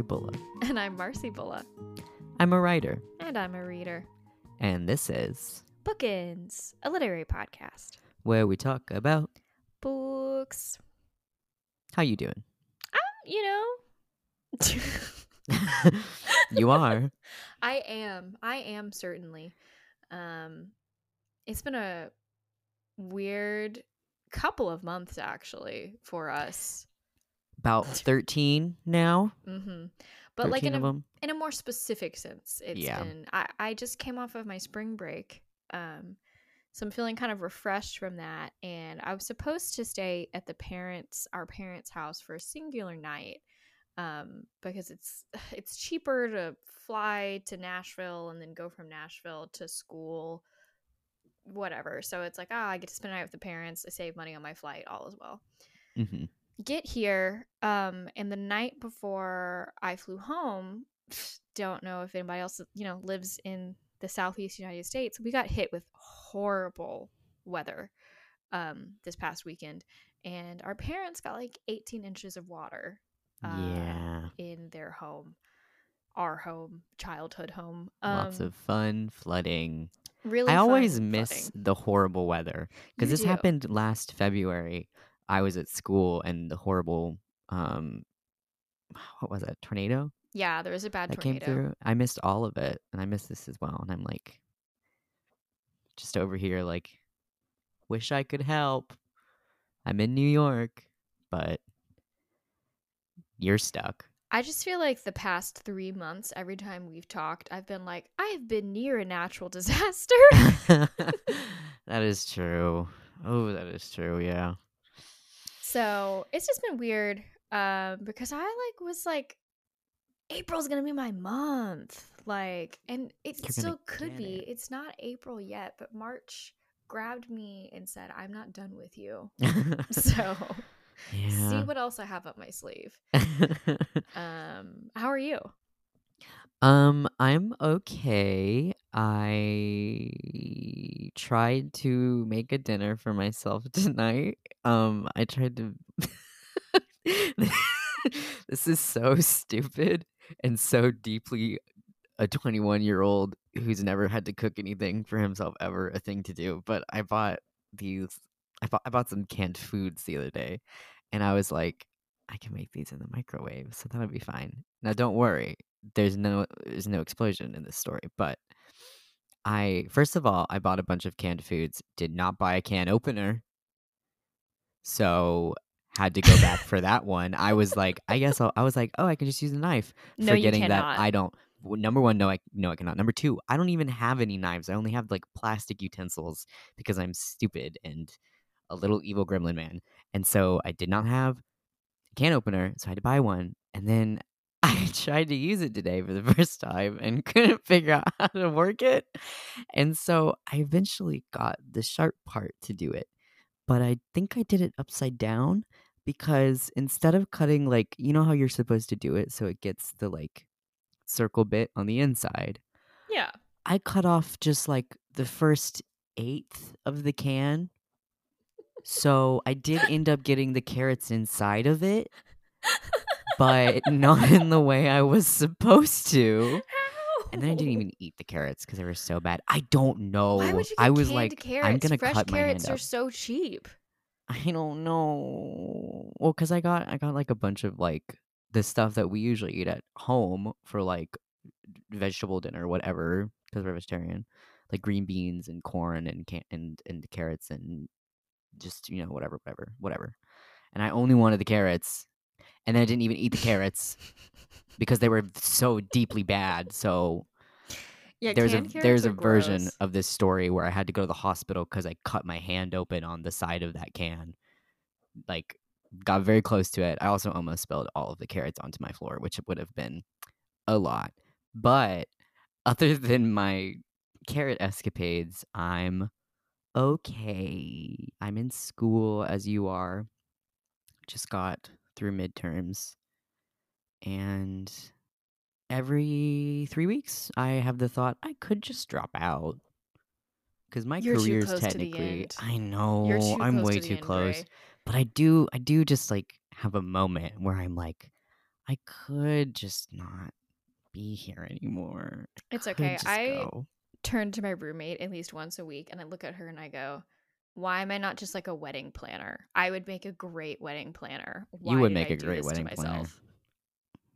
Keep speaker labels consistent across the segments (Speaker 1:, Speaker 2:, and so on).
Speaker 1: I'm Bulla.
Speaker 2: And I'm Marcy Bulla.
Speaker 1: I'm a writer,
Speaker 2: And I'm a reader.
Speaker 1: and this is
Speaker 2: Bookins, a literary podcast.
Speaker 1: where we talk about
Speaker 2: Books.
Speaker 1: how you doing.
Speaker 2: You know.
Speaker 1: you are.
Speaker 2: I am. I am certainly. Um it's been a weird couple of months actually for us.
Speaker 1: About 13 now.
Speaker 2: hmm But like in a, in a more specific sense, it's
Speaker 1: Yeah.
Speaker 2: been I, I just came off of my spring break. Um so I'm feeling kind of refreshed from that and I was supposed to stay at the parents our parents' house for a singular night. Um because it's it's cheaper to fly to Nashville and then go from Nashville to school whatever. So it's like, ah, I get to spend a night with the parents. I save money on my flight all as well
Speaker 1: hmm
Speaker 2: get here um and the night before i flew home don't know if anybody else you know lives in the southeast united states we got hit with horrible weather um this past weekend and our parents got like 18 inches of water uh,
Speaker 1: yeah.
Speaker 2: in their home our home childhood home
Speaker 1: Lots
Speaker 2: Um,
Speaker 1: of fun flooding.
Speaker 2: really
Speaker 1: I always
Speaker 2: fun
Speaker 1: miss the horrible weather because this
Speaker 2: do.
Speaker 1: happened last February. I was at school and the horrible, um, what was it? Tornado
Speaker 2: yeah there was a bad
Speaker 1: that
Speaker 2: tornado
Speaker 1: came through. I missed all of it, and I missed this as well. And I'm like, just over here, like, wish I could help. I'm in New York, but you're stuck.
Speaker 2: I just feel like the past three months, every time we've talked, I've been like, I have been near a natural disaster.
Speaker 1: that is true. Oh, that is true. Yeah.
Speaker 2: So it's just been weird um, because I like was like, April's gonna be my month, like, and it
Speaker 1: You're
Speaker 2: still could be.
Speaker 1: it.
Speaker 2: It's not April yet, but March grabbed me and said, "I'm not done with you." So see what else I have up my sleeve. Um, how are you?
Speaker 1: um, I'm okay. I tried to make a dinner for myself tonight. Um, I tried to. this is so stupid and so deeply a 21 year old who's never had to cook anything for himself ever a thing to do. But I bought these. I bought I bought some canned foods the other day, and I was like, I can make these in the microwave, so that'll be fine. Now, don't worry. There's no there's no explosion in this story, but I first of all I bought a bunch of canned foods. Did not buy a can opener, so had to go back for that one. I was like, I guess I'll, I was like, oh, I can just use a knife.
Speaker 2: No, you
Speaker 1: forgetting that. I don't. Number one, no, I no, I cannot. Number two, I don't even have any knives. I only have like plastic utensils because I'm stupid and a little evil gremlin man. And so I did not have a can opener, so I had to buy one. And then I tried to use it today for the first time and couldn't figure out how to work it. And so I eventually got the sharp part to do it. But I think I did it upside down because instead of cutting like you know how you're supposed to do it so it gets the like circle bit on the inside
Speaker 2: Yeah.
Speaker 1: i cut off just like the first eighth of the can so i did end up getting the carrots inside of it but not in the way i was supposed to and then i didn't even eat the carrots because they were so bad i don't know
Speaker 2: Why would you get
Speaker 1: i was like
Speaker 2: carrots?
Speaker 1: i'm gonna
Speaker 2: Fresh
Speaker 1: cut my hand
Speaker 2: carrots
Speaker 1: up
Speaker 2: are so cheap.
Speaker 1: I don't know. Well, cuz I got I got like a bunch of like the stuff that we usually eat at home for like vegetable dinner whatever cuz we're vegetarian. Like green beans and corn and can- and and carrots and just, you know, whatever whatever whatever. And I only wanted the carrots. And then I didn't even eat the carrots because they were so deeply bad. So
Speaker 2: Yeah,
Speaker 1: there's a there's a version
Speaker 2: gross.
Speaker 1: of this story where I had to go to the hospital because I cut my hand open on the side of that can. Like, got very close to it. I also almost spilled all of the carrots onto my floor, which would have been a lot. But other than my carrot escapades, I'm okay. I'm in school as you are. Just got through midterms. And every three weeks, I have the thought I could just drop out because my
Speaker 2: You're too
Speaker 1: career's
Speaker 2: close to the
Speaker 1: technically. I know I'm way
Speaker 2: to
Speaker 1: too
Speaker 2: end,
Speaker 1: close. But I do I do just like have a moment where I'm like, I could just not be here anymore. I
Speaker 2: It's okay. I
Speaker 1: go.
Speaker 2: turn to my roommate at least once a week and I look at her and I go, why am I not just like a wedding planner? I would make a great wedding planner. Why
Speaker 1: You would make a great wedding planner.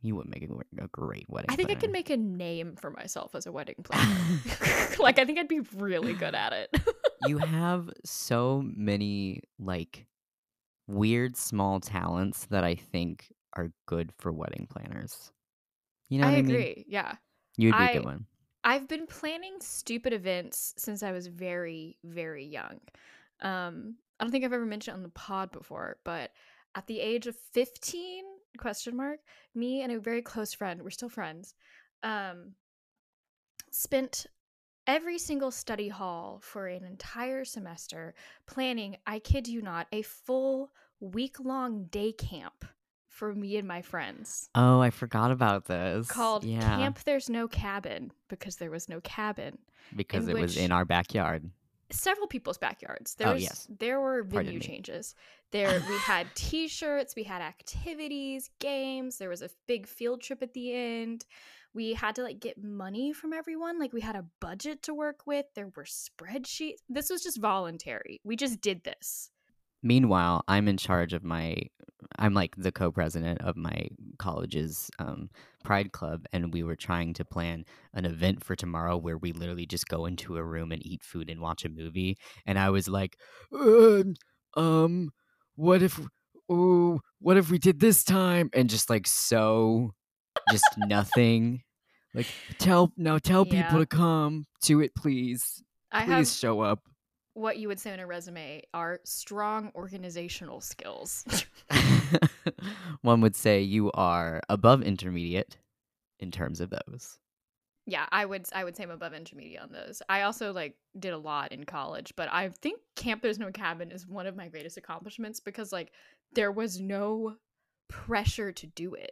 Speaker 1: You would make a, a great wedding. Planner.
Speaker 2: I think I could make a name for myself as a wedding planner. like I think I'd be really good at it.
Speaker 1: you have so many like weird small talents that I think are good for wedding planners. You know
Speaker 2: I
Speaker 1: what I mean?
Speaker 2: agree. Yeah.
Speaker 1: You'd be a
Speaker 2: I-
Speaker 1: good one.
Speaker 2: I've been planning stupid events since I was very, very young. Um, I don't think I've ever mentioned it on the pod before, but at the age of 15, question mark, me and a very close friend, we're still friends, um, spent every single study hall for an entire semester planning, I kid you not, a full week long day camp for me and my friends
Speaker 1: Oh, I forgot about this.
Speaker 2: called
Speaker 1: yeah,
Speaker 2: Camp There's No Cabin because there was no cabin.
Speaker 1: because it was in our backyard.
Speaker 2: Several people's backyards.
Speaker 1: Oh,
Speaker 2: There's,
Speaker 1: yes.
Speaker 2: There were venue changes. There we had t-shirts, we had activities, games. There was a big field trip at the end. We had to like get money from everyone. Like we had a budget to work with. There were spreadsheets. This was just voluntary. We just did this.
Speaker 1: Meanwhile, I'm in charge of my. I'm like the co-president of my college's um, Pride Club, and we were trying to plan an event for tomorrow where we literally just go into a room and eat food and watch a movie. And I was like, "Uh, um, what if, oh, what if we did this time? And just like so, just nothing. Like tell now, tell
Speaker 2: Yeah.
Speaker 1: people to come to it, please.
Speaker 2: I
Speaker 1: Please
Speaker 2: have
Speaker 1: show up.
Speaker 2: What you would say on a resume are strong organizational skills.
Speaker 1: One would say you are above intermediate in terms of those.
Speaker 2: yeah i would i would say i'm above intermediate on those i also like did a lot in college but i think camp there's no cabin is one of my greatest accomplishments because like there was no pressure to do it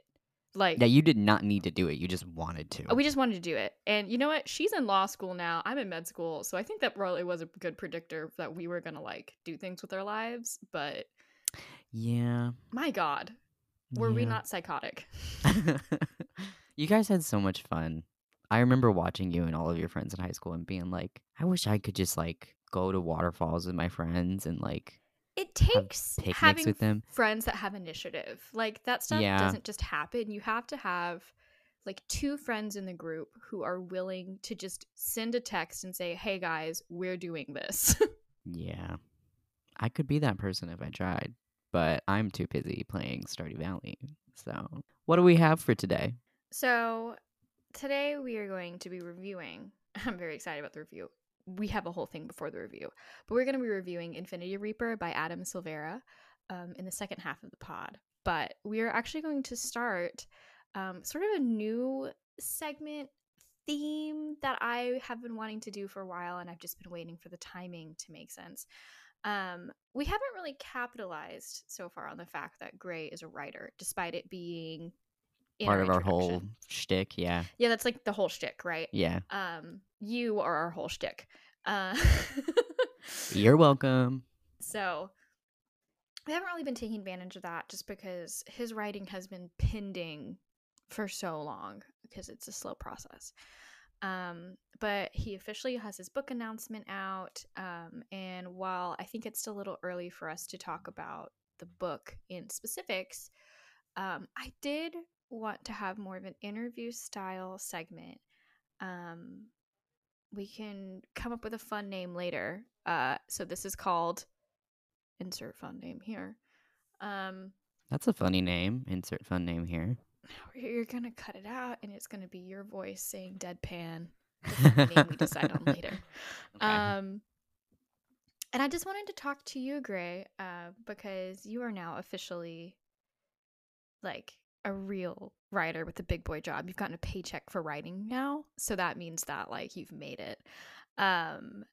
Speaker 2: like
Speaker 1: Yeah, you did not need to do it. You just wanted to.
Speaker 2: we just wanted to do it and you know what she's in law school now i'm in med school so i think that really was a good predictor that we were gonna like do things with our lives but
Speaker 1: yeah.
Speaker 2: my god were we not psychotic
Speaker 1: you guys had so much fun. I remember watching you and all of your friends in high school and being like, I wish I could just like go to waterfalls with my friends and like
Speaker 2: it takes having
Speaker 1: with them.
Speaker 2: friends that have initiative like that stuff
Speaker 1: Yeah.
Speaker 2: doesn't just happen you have to have like two friends in the group who are willing to just send a text and say hey guys we're doing this
Speaker 1: Yeah. I could be that person if I tried, but I'm too busy playing Stardew Valley. So, what do we have for today?
Speaker 2: so today we are going to be reviewing i'm very excited about the review we have a whole thing before the review but we're going to be reviewing infinity reaper by adam silvera um, in the second half of the pod but we are actually going to start um, sort of a new segment theme that I have been wanting to do for a while, and I've just been waiting for the timing to make sense. Um, we haven't really capitalized so far on the fact that Gray is a writer, despite it being in
Speaker 1: Part of our whole shtick. Yeah.
Speaker 2: Yeah, that's like the whole shtick, right?
Speaker 1: Yeah.
Speaker 2: Um, you are our whole shtick. Uh,
Speaker 1: You're welcome.
Speaker 2: So we haven't really been taking advantage of that just because his writing has been pending for so long because it's a slow process. Um, but he officially has his book announcement out. Um, and while I think it's still a little early for us to talk about the book in specifics, um, I did want to have more of an interview style segment. Um, we can come up with a fun name later. Uh, so this is called insert fun name here. Um,
Speaker 1: That's a funny name. Insert fun name here.
Speaker 2: you're gonna cut it out, and it's gonna be your voice saying deadpan. Name we decide on later.
Speaker 1: Okay.
Speaker 2: Um, and I just wanted to talk to you, Gray, uh, because you are now officially like a real writer with a big boy job. You've gotten a paycheck for writing now, so that means that like you've made it. Um,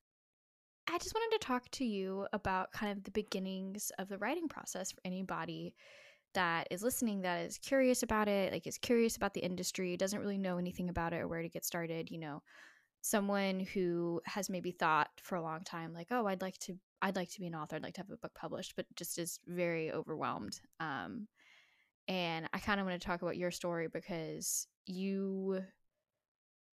Speaker 2: I just wanted to talk to you about kind of the beginnings of the writing process for anybody that is listening that is curious about it, like is curious about the industry, doesn't really know anything about it or where to get started, you know, someone who has maybe thought for a long time like, "Oh, I'd like to I'd like to be an author. I'd like to have a book published, but just is very overwhelmed. Um, and I kind of want to talk about your story because you,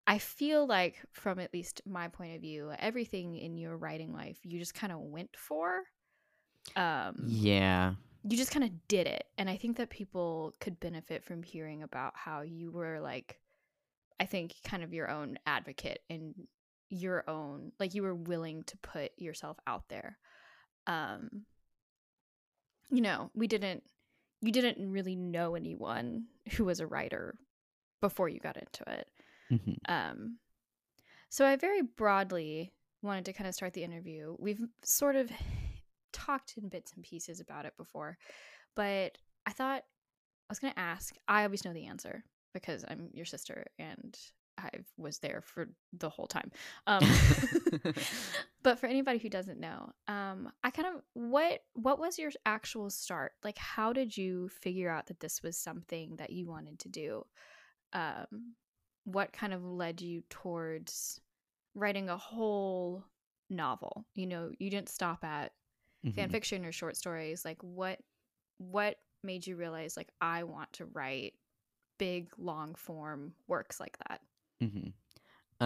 Speaker 2: I feel like, from at least my point of view, everything in your writing life you just kind of went for. Um,
Speaker 1: yeah.
Speaker 2: You just kind of did it. And I think that people could benefit from hearing about how you were like, I think, kind of your own advocate and your own, like, you were willing to put yourself out there. Um, you know, we didn't you didn't really know anyone who was a writer before you got into it. Mm-hmm. Um, so I very broadly wanted to kind of start the interview. We've sort of talked in bits and pieces about it before, but I thought I was going to ask. I always know the answer because I'm your sister and I was there for the whole time. Um, but for anybody who doesn't know, um, I kind of what what was your actual start? Like, how did you figure out that this was something that you wanted to do? Um, what kind of led you towards writing a whole novel? You know, you didn't stop at mm-hmm. fan fiction or short stories. Like, what what made you realize like I want to write big long form works like that?
Speaker 1: Mm-hmm.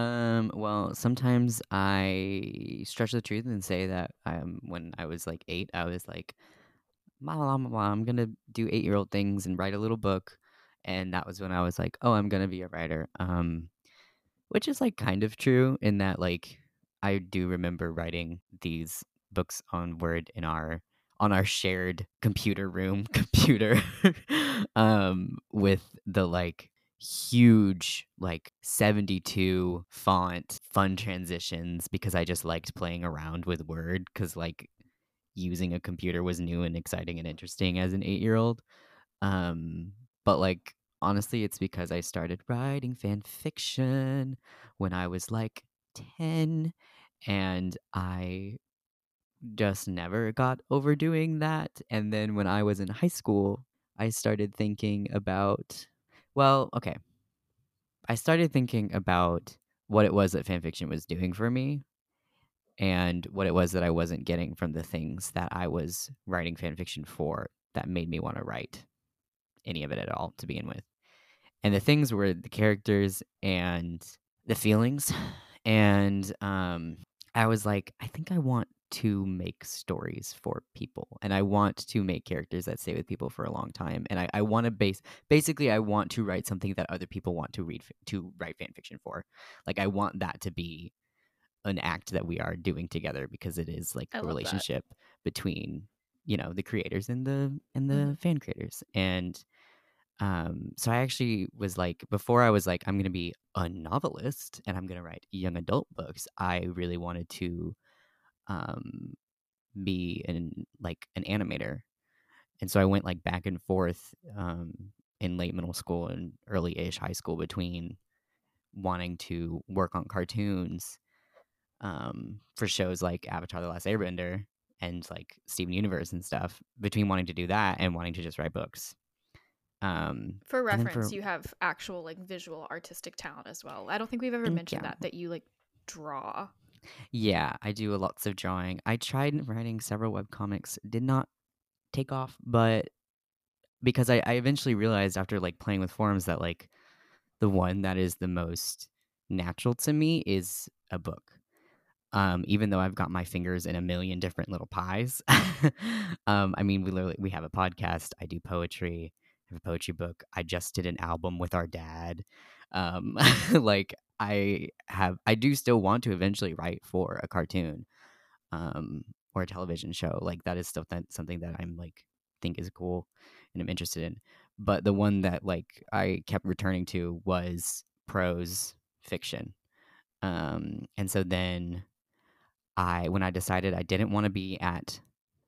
Speaker 1: Um, well, sometimes I stretch the truth and say that um, when I was like eight, I was like, blah, blah, blah, blah, I'm gonna do eight year old things and write a little book. And that was when I was like, oh, I'm gonna be a writer. Um, which is like kind of true in that like I do remember writing these books on Word in our on our shared computer room computer um with the like huge like 72 font fun transitions because I just liked playing around with Word cuz like using a computer was new and exciting and interesting as an 8-year-old. Um but like honestly it's because I started writing fan fiction when I was like 10 and I just never got over doing that and then when I was in high school I started thinking about well, okay. I started thinking about what it was that fanfiction was doing for me and what it was that I wasn't getting from the things that I was writing fanfiction for that made me want to write any of it at all to begin with. And the things were the characters and the feelings. And um, I was like, I think I want to make stories for people and I want to make characters that stay with people for a long time. And I, I want to base basically I want to write something that other people want to read to write fan fiction for. Like I want that to be an act that we are doing together because it is like a relationship that. between, you know, the creators and the and the mm-hmm. fan creators. And um so I actually was like before I was like I'm going to be a novelist and I'm going to write young adult books, I really wanted to um, be an like an animator, and so I went like back and forth um, in late middle school and early ish high school between wanting to work on cartoons um, for shows like Avatar: The Last Airbender and like Steven Universe and stuff. Between wanting to do that and wanting to just write books.
Speaker 2: Um, for reference, for, you have actual like visual artistic talent as well. I don't think we've ever mentioned yeah. that that you like draw.
Speaker 1: Yeah, I do lots of drawing. I tried writing several web comics, did not take off, but because I, I eventually realized after like playing with forums that like the one that is the most natural to me is a book. Um, even though I've got my fingers in a million different little pies. um, I mean, we literally we have a podcast. I do poetry. I have a poetry book. I just did an album with our dad. Um, like I have, I do still want to eventually write for a cartoon, um, or a television show. Like that is still th- something that I'm like think is cool and I'm interested in. But the one that like I kept returning to was prose fiction. Um, and so then I, when I decided I didn't want to be at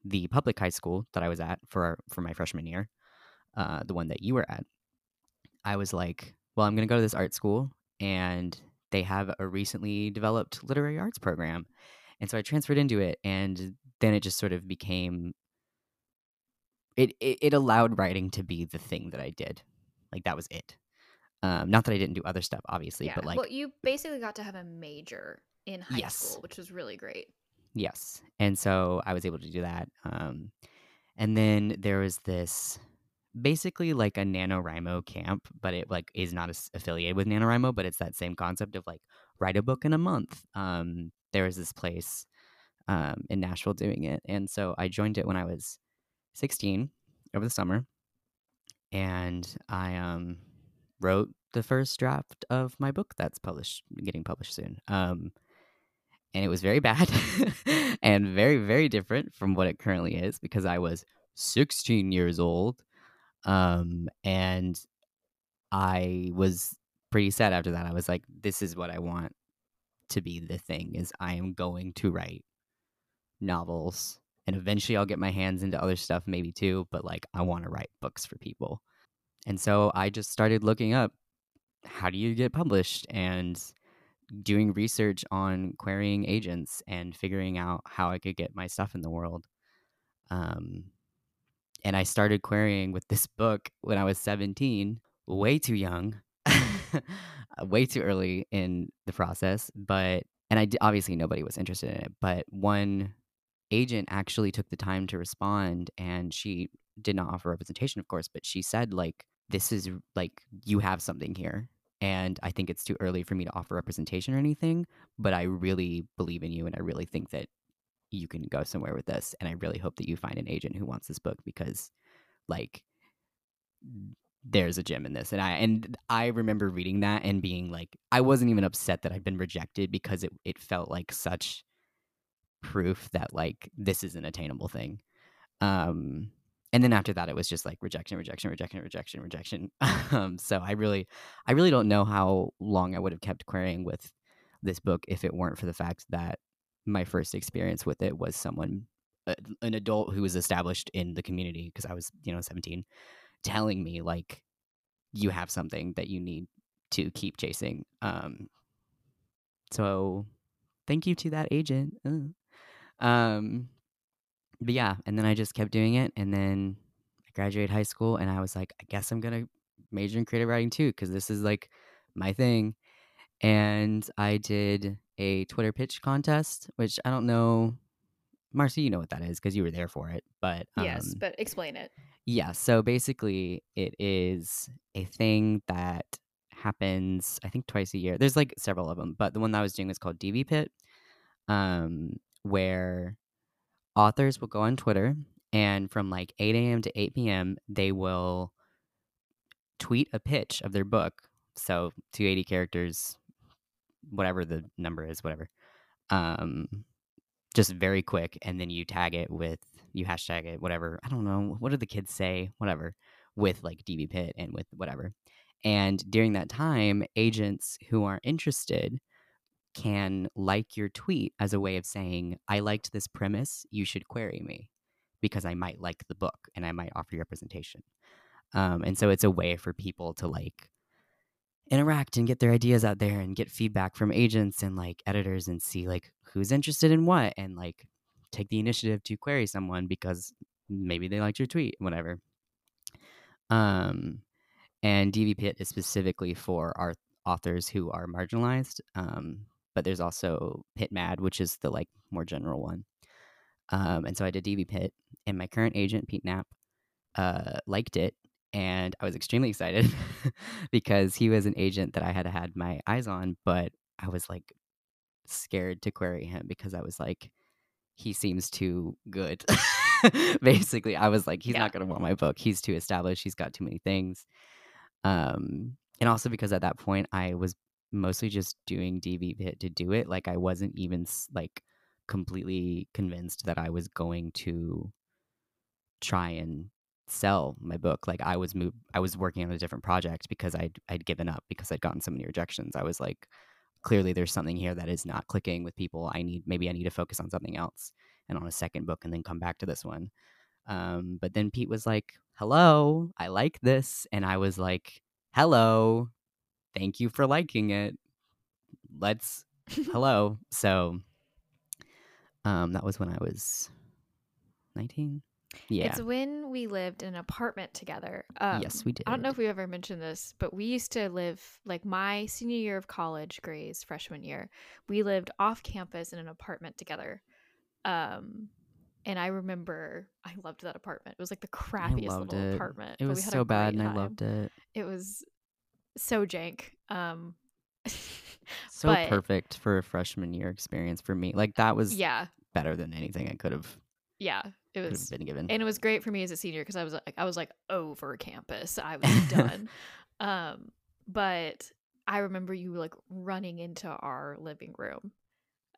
Speaker 1: the public high school that I was at for for my freshman year, uh, the one that you were at, I was like, well, I'm going to go to this art school and they have a recently developed literary arts program. And so I transferred into it and then it just sort of became it, it, it allowed writing to be the thing that I did. Like that was it. Um, not that I didn't do other stuff, obviously,
Speaker 2: yeah.
Speaker 1: but like
Speaker 2: well, you basically got to have a major in high yes. school, which was really great.
Speaker 1: Yes. And so I was able to do that. Um, and then there was this basically like a NaNoWriMo camp, but it like is not affiliated with NaNoWriMo, but it's that same concept of like write a book in a month. Um, there was this place um, in Nashville doing it. And so I joined it when I was 16 over the summer. And I um, wrote the first draft of my book that's published, getting published soon. Um, and it was very bad and very, very different from what it currently is because I was 16 years old. Um, and I was pretty sad after that. I was like, this is what I want to be the thing is I am going to write novels and eventually I'll get my hands into other stuff maybe too, but like I want to write books for people. And so I just started looking up how do you get published and doing research on querying agents and figuring out how I could get my stuff in the world. Um, and I started querying with this book when I was 17, way too young, uh, way too early in the process. But, and I obviously nobody was interested in it, but one agent actually took the time to respond and she did not offer representation, of course, but she said, like, this is like, you have something here and I think it's too early for me to offer representation or anything, but I really believe in you and I really think that you can go somewhere with this and I really hope that you find an agent who wants this book because like there's a gem in this and I and I remember reading that and being like I wasn't even upset that I'd been rejected because it it felt like such proof that like this is an attainable thing. Um and then after that it was just like rejection rejection rejection rejection rejection um, so i really i really don't know how long i would have kept querying with this book if it weren't for the fact that my first experience with it was someone uh, an adult who was established in the community because i was you know 17 telling me like you have something that you need to keep chasing um so thank you to that agent uh. um but yeah, and then I just kept doing it, and then I graduated high school, and I was like, I guess I'm gonna major in creative writing too, because this is like my thing. And I did a Twitter pitch contest, which I don't know, Marcy, you know what that is because you were there for it. But
Speaker 2: um, yes, but explain it.
Speaker 1: Yeah, so basically, it is a thing that happens, I think, twice a year. There's like several of them, but the one that I was doing was called DV Pit, um, where authors will go on Twitter and from like 8 a.m. to 8 p.m., they will tweet a pitch of their book. So 280 characters, whatever the number is, whatever. Um, just very quick. And then you tag it with, you hashtag it, whatever. I don't know. What do the kids say? Whatever. With like DV Pit and with whatever. And during that time, agents who are interested can like your tweet as a way of saying, I liked this premise, you should query me because I might like the book and I might offer you representation. Um, and so it's a way for people to like interact and get their ideas out there and get feedback from agents and like editors and see like who's interested in what and like take the initiative to query someone because maybe they liked your tweet, whatever. Um, and DV Pit is specifically for our authors who are marginalized. Um, but there's also Pit Mad, which is the like more general one. Um, and so I did DV Pit, and my current agent Pete Knapp uh, liked it, and I was extremely excited because he was an agent that I had had my eyes on, but I was like scared to query him because I was like, he seems too good. Basically, I was like, he's yeah. not going to want my book. He's too established. He's got too many things. Um, and also because at that point I was mostly just doing DV Pit to do it. Like I wasn't even like completely convinced that I was going to try and sell my book. Like I was moved, I was working on a different project because I'd I'd given up because I'd gotten so many rejections. I was like, clearly there's something here that is not clicking with people. I need maybe I need to focus on something else and on a second book and then come back to this one. Um, but then Pete was like, "Hello, I like this," and I was like, "Hello, thank you for liking it. Let's hello. So um that was when I was 19. Yeah.
Speaker 2: It's when we lived in an apartment together. Um,
Speaker 1: yes, we did.
Speaker 2: I don't know if we ever mentioned this, but we used to live like my senior year of college, Gray's freshman year. We lived off campus in an apartment together. Um, and I remember I loved that apartment. It was like the crappiest little
Speaker 1: it.
Speaker 2: apartment.
Speaker 1: It was so bad, and I loved it.
Speaker 2: It was so jank. Um,
Speaker 1: So
Speaker 2: But-
Speaker 1: perfect for a freshman year experience for me. Like that was
Speaker 2: yeah,
Speaker 1: better than anything I could have
Speaker 2: yeah. It was
Speaker 1: been given.
Speaker 2: and it was great for me as a senior because I was like I was like over campus. I was done. um, but I remember you like running into our living room.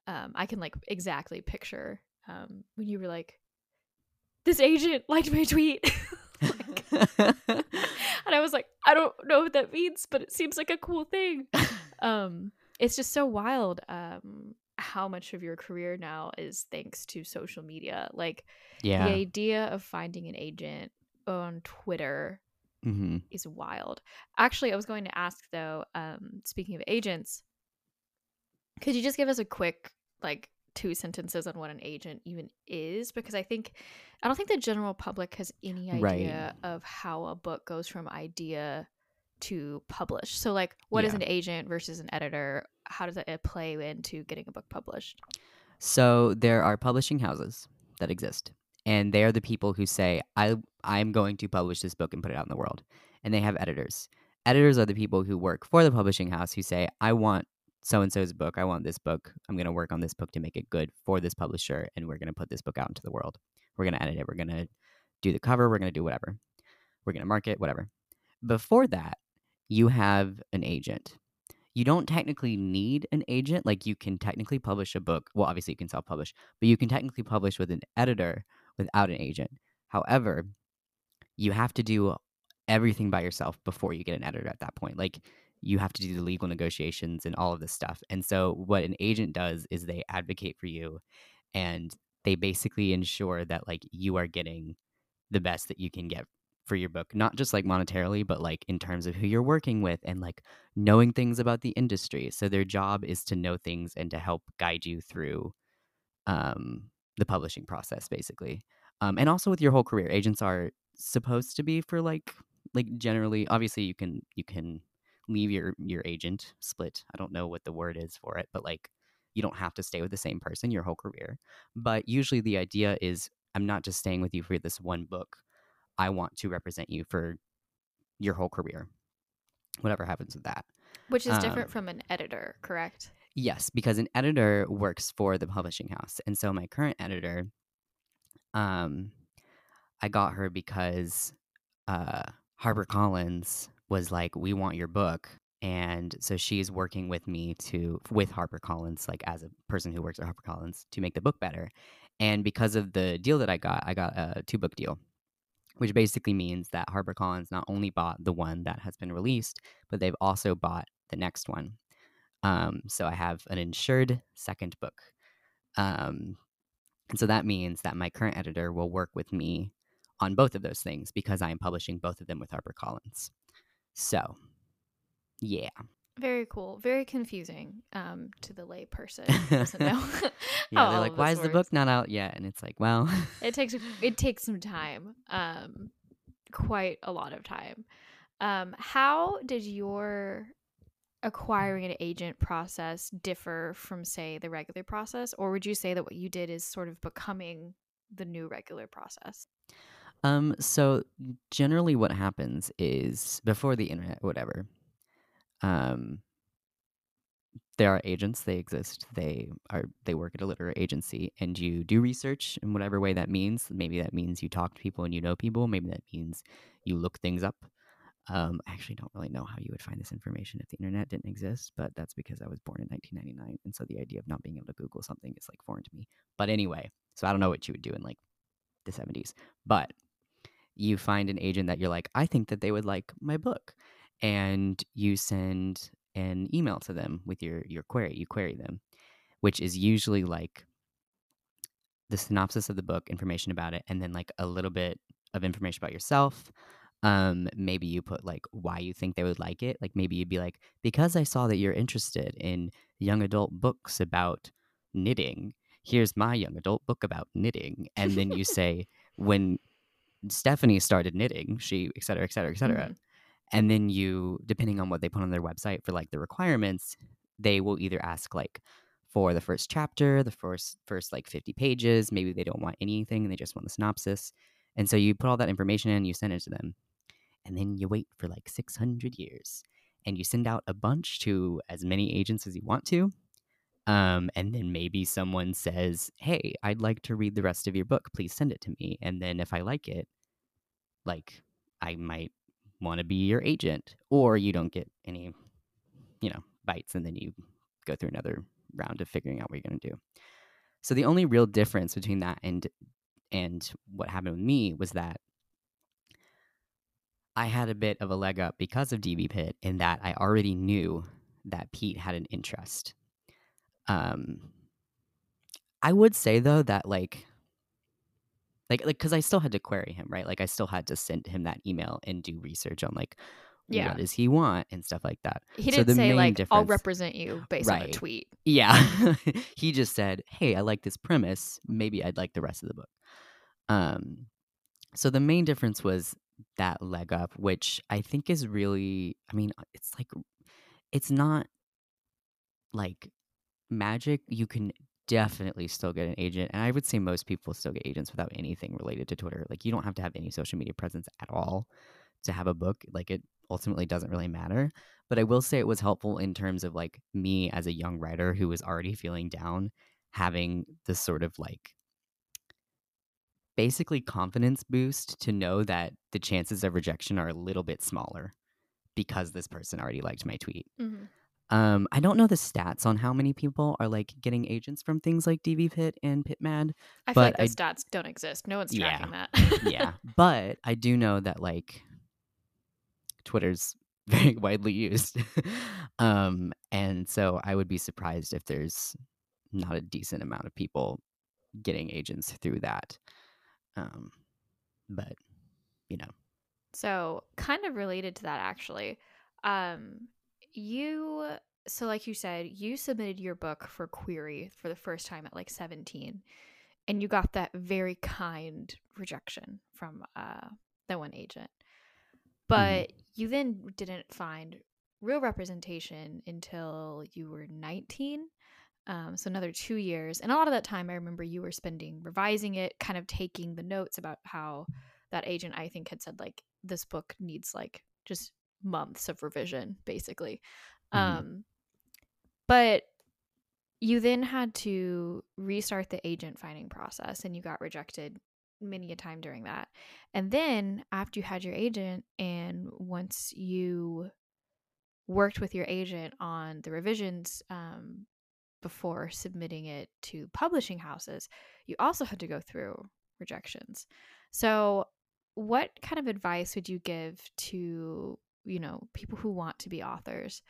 Speaker 2: Um, I can like exactly picture um when you were like, "This agent liked my tweet," Like, and I was like, "I don't know what that means, but it seems like a cool thing." um, it's just so wild. Um, how much of your career now is thanks to social media, like
Speaker 1: yeah.
Speaker 2: the idea of finding an agent on Twitter
Speaker 1: hmm
Speaker 2: is wild. Actually, I was going to ask though, um, speaking of agents, could you just give us a quick like two sentences on what an agent even is? Because I think I don't think the general public has any idea
Speaker 1: Right.
Speaker 2: of how a book goes from idea to publish. So like what is
Speaker 1: Yeah.
Speaker 2: an agent versus an editor? How does that play into getting a book published?
Speaker 1: So there are publishing houses that exist, and they are the people who say, "I I'm going to publish this book and put it out in the world," and they have editors. Editors are the people who work for the publishing house who say, "I want so and so's book. I want this book. I'm going to work on this book to make it good for this publisher, and we're going to put this book out into the world. We're going to edit it. We're going to do the cover. We're going to do whatever. We're going to market whatever." Before that, you have an agent you don't technically need an agent. Like you can technically publish a book. Well, obviously you can self publish, but you can technically publish with an editor without an agent. However, you have to do everything by yourself before you get an editor at that point. Like you have to do the legal negotiations and all of this stuff. And so what an agent does is they advocate for you and they basically ensure that like you are getting the best that you can get for your book, not just like monetarily, but like in terms of who you're working with and like knowing things about the industry. So their job is to know things and to help guide you through um, the publishing process, basically. Um, and also with your whole career, agents are supposed to be for like like generally. Obviously, you can you can leave your your agent split. I don't know what the word is for it, but like you don't have to stay with the same person your whole career. But usually, the idea is I'm not just staying with you for this one book. I want to represent you for your whole career, whatever happens with that.
Speaker 2: Which is different
Speaker 1: Um,
Speaker 2: from an editor, correct?
Speaker 1: Yes, because an editor works for the publishing house. And so my current editor, um, I got her because uh HarperCollins was like, We want your book. And so she's working with me to with HarperCollins, like as a person who works at HarperCollins, to make the book better. And because of the deal that I got, I got a two book deal, which basically means that HarperCollins not only bought the one that has been released, but they've also bought the next one. Um, so I have an insured second book. Um, and so that means that my current editor will work with me on both of those things because I am publishing both of them with HarperCollins. So, yeah.
Speaker 2: Very cool. Very confusing um, to the lay person. know
Speaker 1: Yeah, they're like, why is the book not out yet? And it's like, well,
Speaker 2: It takes it takes some time, um, quite a lot of time. Um, how did your acquiring an agent process differ from, say, the regular process, or would you say that what you did is sort of becoming the new regular process?
Speaker 1: Um, so generally what happens is before the internet, whatever, um, there are agents, they exist, they are they work at a literary agency and you do research in whatever way that means. Maybe that means you talk to people and you know people, maybe that means you look things up. Um, I actually don't really know how you would find this information if the internet didn't exist, but that's because I was born in 1999, and so the idea of not being able to Google something is like foreign to me. But anyway, so I don't know what you would do in like the 70s, but you find an agent that you're like, I think that they would like my book, and you send an email to them with your your query. You query them, which is usually like the synopsis of the book, information about it, and then like a little bit of information about yourself. Um, maybe you put like why you think they would like it. Like maybe you'd be like, because I saw that you're interested in young adult books about knitting. Here's my young adult book about knitting. And then you say, when Stephanie started knitting, she, et cetera, et cetera, et cetera.
Speaker 2: Mhm.
Speaker 1: And then you, depending on what they put on their website for like the requirements, they will either ask like for the first chapter, the first first like 50 pages. Maybe they don't want anything, they just want the synopsis. And so you put all that information in, you send it to them. And then you wait for like 600 years and you send out a bunch to as many agents as you want to. Um, and then maybe someone says, Hey, I'd like to read the rest of your book. Please send it to me. And then if I like it, like I might want to be your agent, or you don't get any, you know, bites, and then you go through another round of figuring out what you're going to do. So the only real difference between that and and what happened with me was that I had a bit of a leg up because of DV Pit in that I already knew that Pete had an interest. Um, I would say though that like like like because I still had to query him, right? Like I still had to send him that email and do research on like
Speaker 2: Yeah.
Speaker 1: what does he want and stuff like that.
Speaker 2: He
Speaker 1: So
Speaker 2: didn't
Speaker 1: the
Speaker 2: say
Speaker 1: main
Speaker 2: like I'll represent you based on a tweet.
Speaker 1: Yeah. he just said, "Hey, I like this premise. Maybe I'd like the rest of the book." Um so the main difference was that leg up, which I think is really I mean, it's like it's not like magic. You can definitely still get an agent, and I would say most people still get agents without anything related to Twitter. Like you don't have to have any social media presence at all to have a book. Like it ultimately doesn't really matter. But I will say it was helpful in terms of like me as a young writer who was already feeling down, having this sort of like basically confidence boost to know that the chances of rejection are a little bit smaller because this person already liked my tweet.
Speaker 2: Mhm.
Speaker 1: Um, I don't know the stats on how many people are like getting agents from things like DV Pit and PitMad.
Speaker 2: I feel like
Speaker 1: But
Speaker 2: those stats don't exist. No one's
Speaker 1: Yeah.
Speaker 2: tracking that.
Speaker 1: Yeah, but I do know that like Twitter's very widely used. um, and so I would be surprised if there's not a decent amount of people getting agents through that. Um, but you know,
Speaker 2: So, kind of related to that, actually, um, you so like you said, you submitted your book for query for the first time at like seventeen, and you got that very kind rejection from uh, the one agent. But you then didn't find real representation until you were nineteen. Um, so another two years, and a lot of that time, I remember you were spending revising it, kind of taking the notes about how that agent I think had said like this book needs like just months of revision basically.
Speaker 1: Mhm.
Speaker 2: Um but you then had to restart the agent finding process and you got rejected many a time during that. And then after you had your agent and once you worked with your agent on the revisions um, before submitting it to publishing houses, you also had to go through rejections. So, what kind of advice would you give to you know people who want to be authors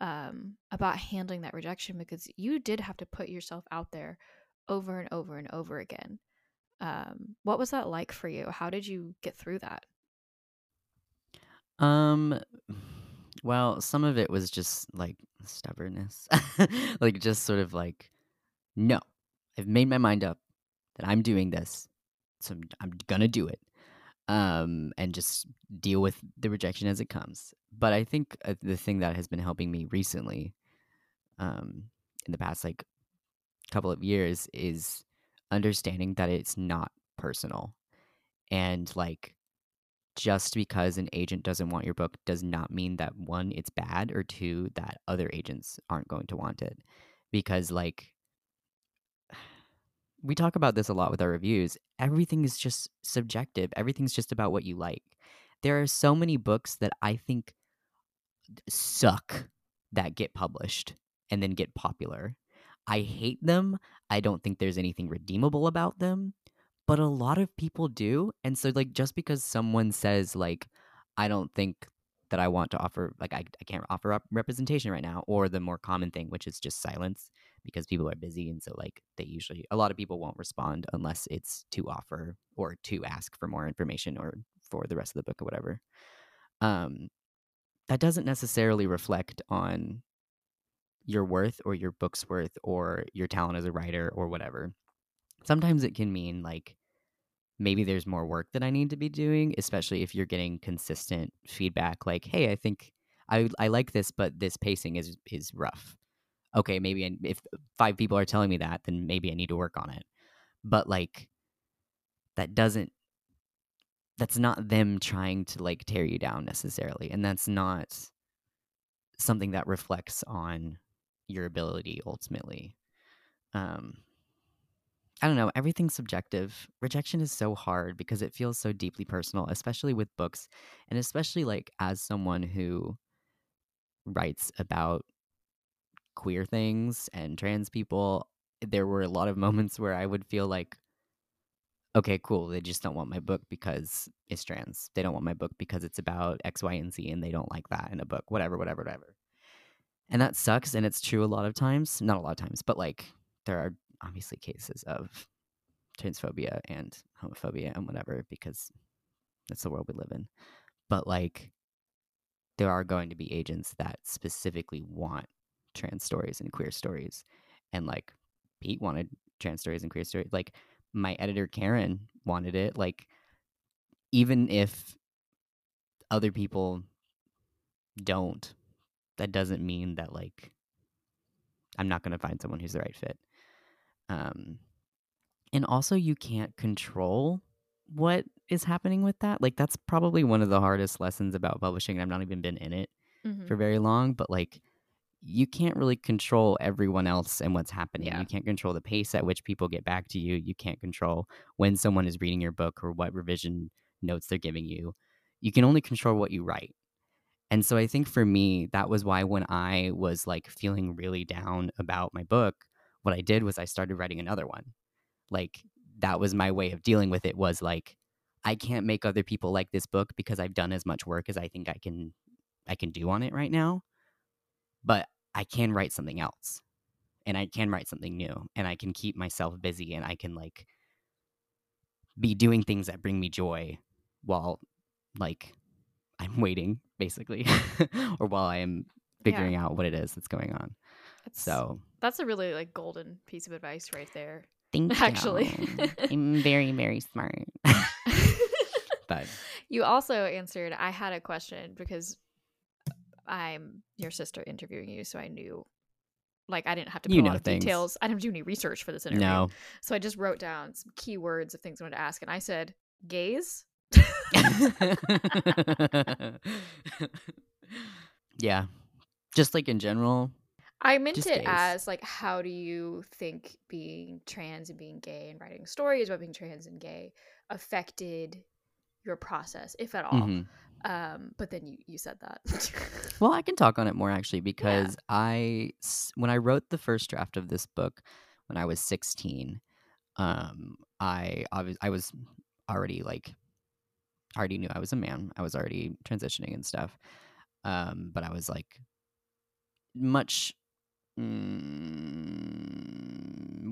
Speaker 2: um, about handling that rejection? Because you did have to put yourself out there over and over and over again. Um, what was that like for you? How did you get through that?
Speaker 1: Um, well, some of it was just like stubbornness, like just sort of like, no, I've made my mind up that I'm doing this, so I'm, I'm gonna do it, um, and just deal with the rejection as it comes. But I think uh, the thing that has been helping me recently, um, in the past like couple of years, is understanding that it's not personal, and like just because an agent doesn't want your book does not mean that one it's bad or two that other agents aren't going to want it because like we talk about this a lot with our reviews everything is just subjective everything's just about what you like. There are so many books that i think suck that get published and then get popular. I hate them i don't think there's anything redeemable about them but a lot of people do and so like just because someone says like i don't think that i want to offer like i, I can't offer up representation right now or the more common thing which is just silence because people are busy and so like they usually a lot of people won't respond unless it's to offer or to ask for more information or for the rest of the book or whatever um that doesn't necessarily reflect on your worth or your book's worth or your talent as a writer or whatever sometimes it can mean like maybe there's more work that I need to be doing, especially if you're getting consistent feedback like, "Hey, I think I I like this, but this pacing is is rough." Okay, maybe if five people are telling me that, then maybe I need to work on it. But like, that doesn't. That's not them trying to like tear you down necessarily, and that's not something that reflects on your ability ultimately. Um, I don't know. Everything's subjective. Rejection is so hard because it feels so deeply personal, especially with books, and especially like as someone who writes about queer things and trans people. There were a lot of moments where I would feel like, okay, cool. They just don't want my book because it's trans. They don't want my book because it's about X, Y, and Z, and they don't like that in a book. Whatever, whatever, whatever. And that sucks, and it's true a lot of times. Not a lot of times, but like there are obviously cases of transphobia and homophobia and whatever because that's the world we live in. But like there are going to be agents that specifically want trans stories and queer stories. And like Pete wanted trans stories and queer stories. Like my editor Karen wanted it. Like even if other people don't, that doesn't mean that like I'm not going to find someone who's the right fit. Um, and also, you can't control what is happening with that. Like, that's probably one of the hardest lessons about publishing. And I've not even been in it
Speaker 2: Mhm.
Speaker 1: for very long, but like, you can't really control everyone else and what's happening.
Speaker 2: Yeah.
Speaker 1: You can't control the pace at which people get back to you. You can't control when someone is reading your book or what revision notes they're giving you. You can only control what you write. And so I think for me, that was why when I was like feeling really down about my book, what I did was I started writing another one. Like that was my way of dealing with it was like I can't make other people like this book because I've done as much work as I think I can I can do on it right now. But I can write something else. And I can write something new and I can keep myself busy and I can like be doing things that bring me joy while like I'm waiting basically or while I am figuring out what it is that's going on.
Speaker 2: That's,
Speaker 1: So
Speaker 2: that's a really like golden piece of advice right there.
Speaker 1: thank you. Actually. I'm very, very smart. but
Speaker 2: you also answered I had a question because I'm your sister interviewing you, so I knew like I didn't have to put
Speaker 1: You
Speaker 2: a
Speaker 1: know
Speaker 2: lot of
Speaker 1: things.
Speaker 2: details. I didn't do any research for this interview.
Speaker 1: no.
Speaker 2: So I just wrote down some keywords of things I wanted to ask and I said gays.
Speaker 1: yeah. Just like in general.
Speaker 2: I meant it
Speaker 1: gays.
Speaker 2: as like how do you think being trans and being gay and writing stories about being trans and gay affected your process, if at all?
Speaker 1: Mhm.
Speaker 2: Um, but then you you said that.
Speaker 1: Well, I can talk on it more actually because I, when I wrote the first draft of this book when I was 16, um I obvi- I was already like I already knew I was a man. I was already transitioning and stuff. Um but I was like much mm,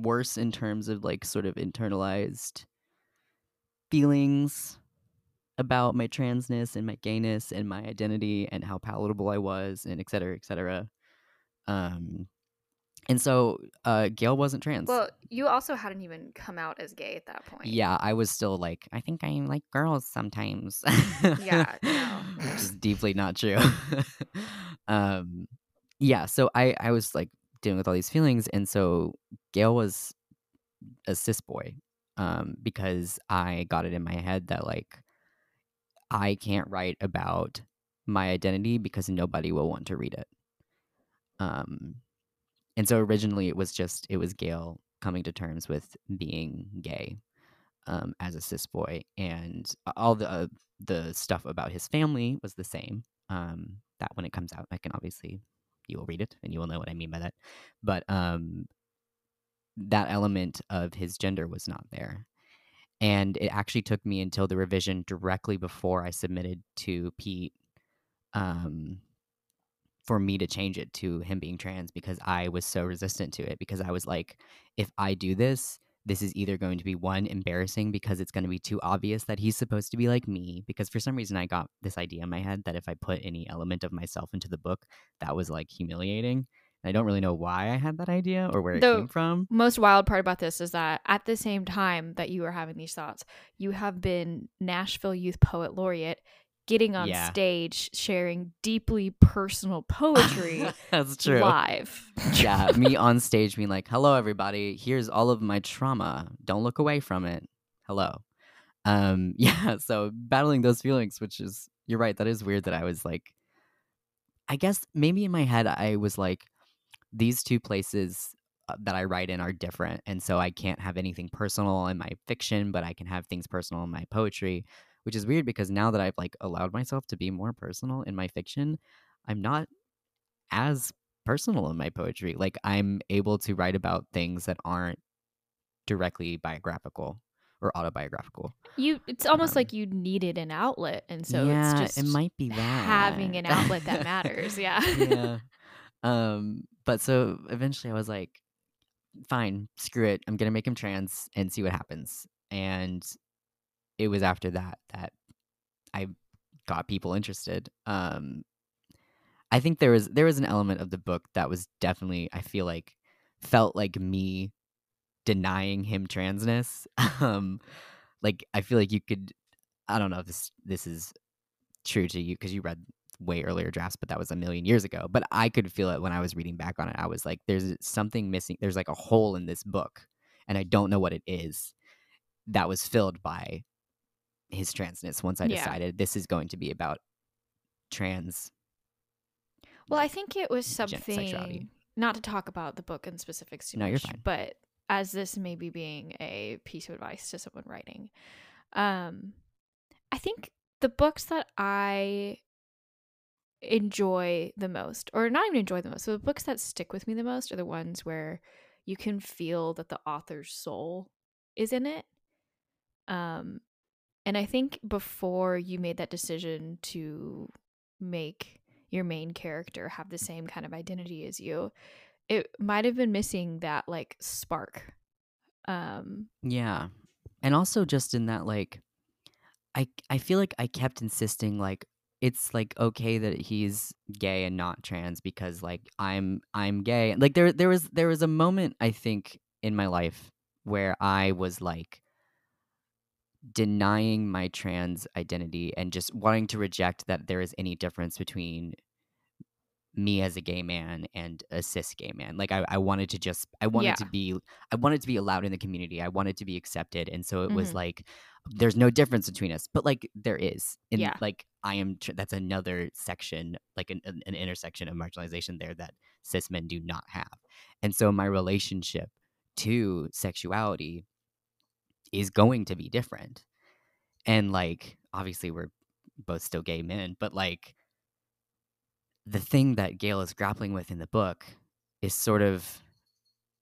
Speaker 1: worse in terms of like sort of internalized feelings about my transness and my gayness and my identity and how palatable I was and et cetera, et cetera. Um, and so uh, Gail wasn't trans.
Speaker 2: well, you also hadn't even come out as gay at that point.
Speaker 1: yeah, I was still like, I think I like girls sometimes.
Speaker 2: Yeah, no.
Speaker 1: Which is deeply not true. um, yeah, so I, I was like dealing with all these feelings. And so Gail was a cis boy um, because I got it in my head that like I can't write about my identity because nobody will want to read it. Um, and so originally it was just it was Gail coming to terms with being gay um, as a cis boy, and all the uh, the stuff about his family was the same. Um, that when it comes out, I can obviously you will read it and you will know what I mean by that. But um, that element of his gender was not there. And it actually took me until the revision directly before I submitted to Pete um, for me to change it to him being trans because I was so resistant to it. Because I was like, if I do this, this is either going to be one embarrassing because it's going to be too obvious that he's supposed to be like me. Because for some reason, I got this idea in my head that if I put any element of myself into the book, that was like humiliating. I don't really know why I had that idea or where it
Speaker 2: Though-
Speaker 1: came from.
Speaker 2: Most wild part about this is that at the same time that you were having these thoughts, you have been Nashville Youth Poet Laureate getting on
Speaker 1: Yeah.
Speaker 2: stage sharing deeply personal poetry
Speaker 1: That's true.
Speaker 2: live.
Speaker 1: yeah, me on stage being like, "Hello, everybody. Here's all of my trauma. Don't look away from it. Hello." Um, yeah. So battling those feelings, which is you're right. That is weird. That I was like, I guess maybe in my head I was like, these two places uh, that I write in are different, and so I can't have anything personal in my fiction, but I can have things personal in my poetry. Which is weird because now that I've like allowed myself to be more personal in my fiction, I'm not as personal in my poetry. Like I'm able to write about things that aren't directly biographical or autobiographical.
Speaker 2: You it's almost
Speaker 1: Um,
Speaker 2: like you needed an outlet and so
Speaker 1: yeah,
Speaker 2: it's just
Speaker 1: it might be that
Speaker 2: having an outlet that matters. Yeah.
Speaker 1: yeah. Um, but so eventually I was like, fine, screw it. I'm gonna make him trans and see what happens. And it was after that that I got people interested. Um, I think there was there was an element of the book that was definitely I feel like felt like me denying him transness. um, like I feel like you could I don't know if this this is true to you because you read way earlier drafts, but that was a million years ago. But I could feel it when I was reading back on it. I was like, there's something missing. There's like a hole in this book, and I don't know what it is. That was filled by his transness. Once I
Speaker 2: Yeah.
Speaker 1: decided this is going to be about trans.
Speaker 2: Well, I think it was something not to talk about the book in specifics too
Speaker 1: No, you're fine.
Speaker 2: but as this maybe being a piece of advice to someone writing, um, I think the books that I enjoy the most, or not even enjoy the most, so the books that stick with me the most are the ones where you can feel that the author's soul is in it. Um, and I think before you made that decision to make your main character have the same kind of identity as you, it might have been missing that like spark. Um,
Speaker 1: Yeah. And also just in that like I I feel like I kept insisting like it's like okay that he's gay and not trans because like I'm I'm gay. Like there there was there was a moment I think in my life where I was like denying my trans identity and just wanting to reject that there is any difference between me as a gay man and a cis gay man. Like I, I wanted to just I wanted
Speaker 2: Yeah.
Speaker 1: to be I wanted to be allowed in the community. I wanted to be accepted. And so it was
Speaker 2: Mhm.
Speaker 1: like there's no difference between us. But like there is. And
Speaker 2: Yeah.
Speaker 1: like I am tr- that's another section, like an, an, an intersection of marginalization there that cis men do not have. And so my relationship to sexuality is going to be different. And like obviously we're both still gay men, but like the thing that Gail is grappling with in the book is sort of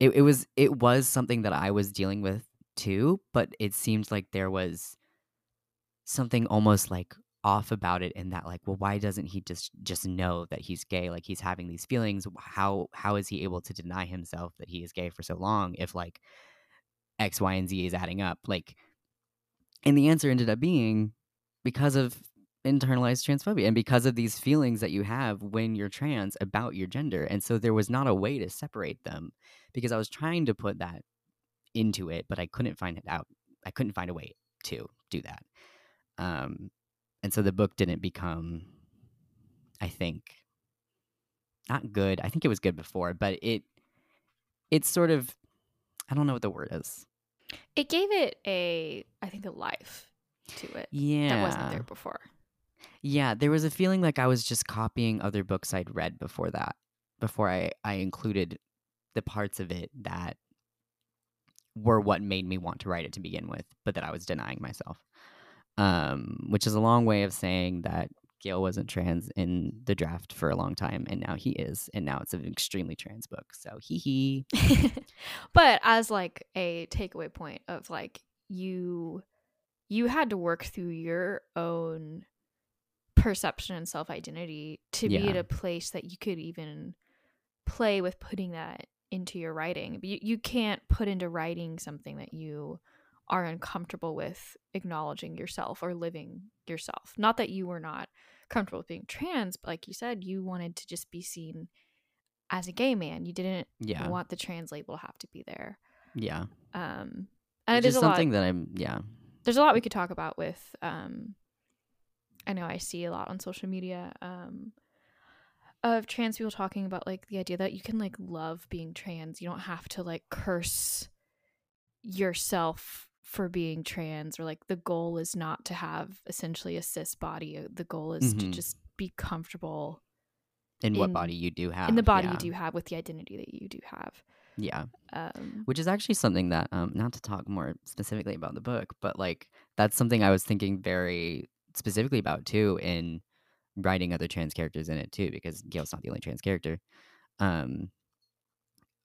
Speaker 1: it, it was it was something that I was dealing with too, but it seemed like there was something almost like off about it in that like well why doesn't he just just know that he's gay? Like he's having these feelings. How how is he able to deny himself that he is gay for so long if like x y and z is adding up? Like and the answer ended up being because of internalized transphobia and because of these feelings that you have when you're trans about your gender. And so there was not a way to separate them because I was trying to put that into it, but I couldn't find it out. I couldn't find a way to do that. Um, and so the book didn't become, I think, not good. I think it was good before, but it, it's sort of, I don't know what the word is.
Speaker 2: it gave it a, I think, a life to it
Speaker 1: Yeah.
Speaker 2: that wasn't there before.
Speaker 1: Yeah, there was a feeling like I was just copying other books I'd read before that, before I, I included the parts of it that were what made me want to write it to begin with, but that I was denying myself. Um, which is a long way of saying that Gail wasn't trans in the draft for a long time, and now he is, and now it's an extremely trans book. So hee hee.
Speaker 2: but as like a takeaway point of like you you had to work through your own perception and self-identity to be at a place that you could even play with putting that into your writing you, you can't put into writing something that you are uncomfortable with acknowledging yourself or living yourself not that you were not comfortable with being trans but like you said you wanted to just be seen as a gay man you didn't
Speaker 1: Yeah,
Speaker 2: want the trans label to have to be there.
Speaker 1: yeah.
Speaker 2: Um, and
Speaker 1: it's
Speaker 2: there's
Speaker 1: is
Speaker 2: a lot.
Speaker 1: something that I'm. Yeah,
Speaker 2: There's a lot we could talk about with um, I know I see a lot on social media um, of trans people talking about like the idea that you can like love being trans. You don't have to like curse yourself for being trans or like the goal is not to have essentially a cis body. Uh, The goal is to
Speaker 1: Mhm.
Speaker 2: just be comfortable
Speaker 1: in what body you do have.
Speaker 2: in the body
Speaker 1: yeah.
Speaker 2: you do have with the identity that you do have.
Speaker 1: Yeah.
Speaker 2: Um,
Speaker 1: which is actually something that um not to talk more specifically about the book but like that's something i was thinking very specifically about too in writing other trans characters in it too because gail's not the only trans character um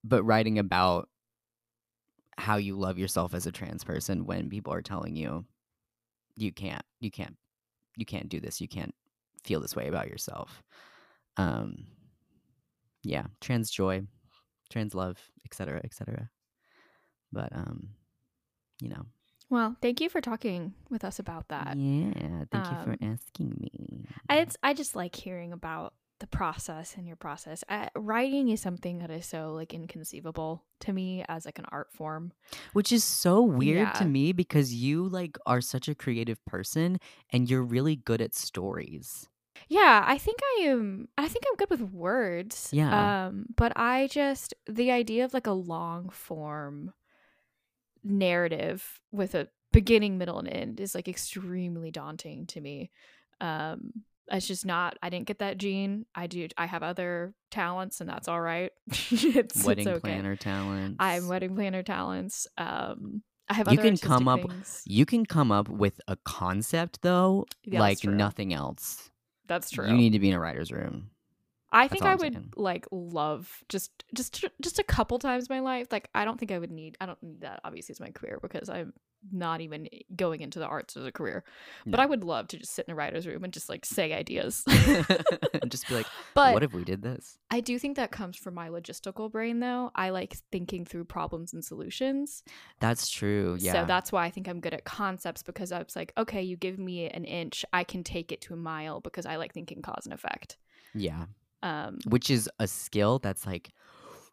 Speaker 1: but writing about how you love yourself as a trans person when people are telling you you can't you can't you can't do this you can't feel this way about yourself. Um yeah trans joy trans love etc etc but um you know
Speaker 2: well, thank you for talking with us about that.
Speaker 1: yeah thank you
Speaker 2: um,
Speaker 1: for asking me
Speaker 2: I, it's, I just like hearing about the process and your process. Uh, writing is something that is so like inconceivable to me as like an art form.
Speaker 1: which is so weird to me because you like are such a creative person and you're really good at stories
Speaker 2: Yeah, I think I am. I think I'm good with words.
Speaker 1: Yeah.
Speaker 2: Um, but I just the idea of like a long form narrative with a beginning, middle, and end is like extremely daunting to me. Um, it's just not. I didn't get that gene. I do. I have other talents, and that's all right. it's
Speaker 1: wedding
Speaker 2: it's okay.
Speaker 1: planner talents
Speaker 2: I'm wedding planner talents. Um, I have
Speaker 1: You
Speaker 2: other
Speaker 1: can come up-
Speaker 2: things.
Speaker 1: you can come up with a concept though
Speaker 2: Yeah,
Speaker 1: like nothing else
Speaker 2: That's true.
Speaker 1: you need to be in a writer's room
Speaker 2: I
Speaker 1: That's
Speaker 2: think I
Speaker 1: I'm
Speaker 2: would
Speaker 1: saying.
Speaker 2: like love just just just a couple times in my life. Like I don't think I would need I don't need that obviously as my career because I'm not even going into the arts as a career. But
Speaker 1: No.
Speaker 2: I would love to just sit in a writer's room and just like say ideas.
Speaker 1: and just be like
Speaker 2: but
Speaker 1: what if we did this
Speaker 2: I do think that comes from my logistical brain though. I like thinking through problems and solutions.
Speaker 1: that's true yeah
Speaker 2: So that's why I think I'm good at concepts because I was like, okay, you give me an inch, I can take it to a mile because I like thinking cause and effect.
Speaker 1: yeah
Speaker 2: Um
Speaker 1: which is a skill that's like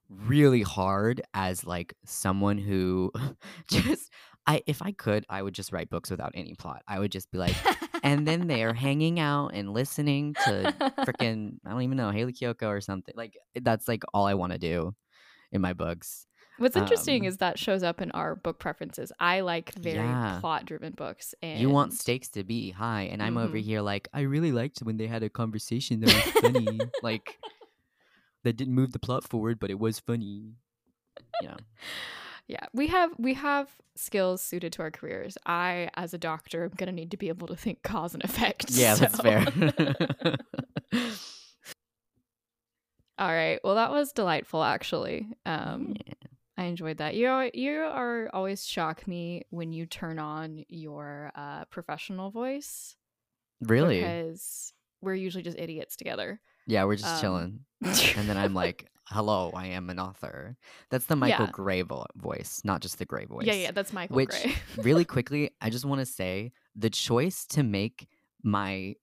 Speaker 1: really hard as like someone who just I if I could I would just write books without any plot. I would just be like and then they're hanging out and listening to freaking I don't even know Hayley Kiyoko or something. Like that's like all I want to do in my books.
Speaker 2: What's interesting
Speaker 1: Um,
Speaker 2: is that shows up in our book preferences. I like very
Speaker 1: Yeah.
Speaker 2: plot driven books and
Speaker 1: You want stakes to be high and I'm over
Speaker 2: Mhm.
Speaker 1: here like I really liked when they had a conversation that was funny. like that didn't move the plot forward but it was funny. Know.
Speaker 2: Yeah. We have we have skills suited to our careers. I as a doctor am gonna need to be able to think cause and effect.
Speaker 1: Yeah, that's fair.
Speaker 2: All right. Well that was delightful actually. Um
Speaker 1: Yeah.
Speaker 2: I enjoyed that. You are, you are always shock me when you turn on your uh, professional voice.
Speaker 1: Really?
Speaker 2: Because we're usually just idiots together.
Speaker 1: yeah, we're just
Speaker 2: um,
Speaker 1: chilling. And then I'm like, hello, I am an author. That's the Michael
Speaker 2: Yeah.
Speaker 1: Gray vo- voice, not just the Gray voice.
Speaker 2: Yeah, yeah, that's Michael
Speaker 1: Which-
Speaker 2: Gray.
Speaker 1: really quickly, I just want to say the choice to make my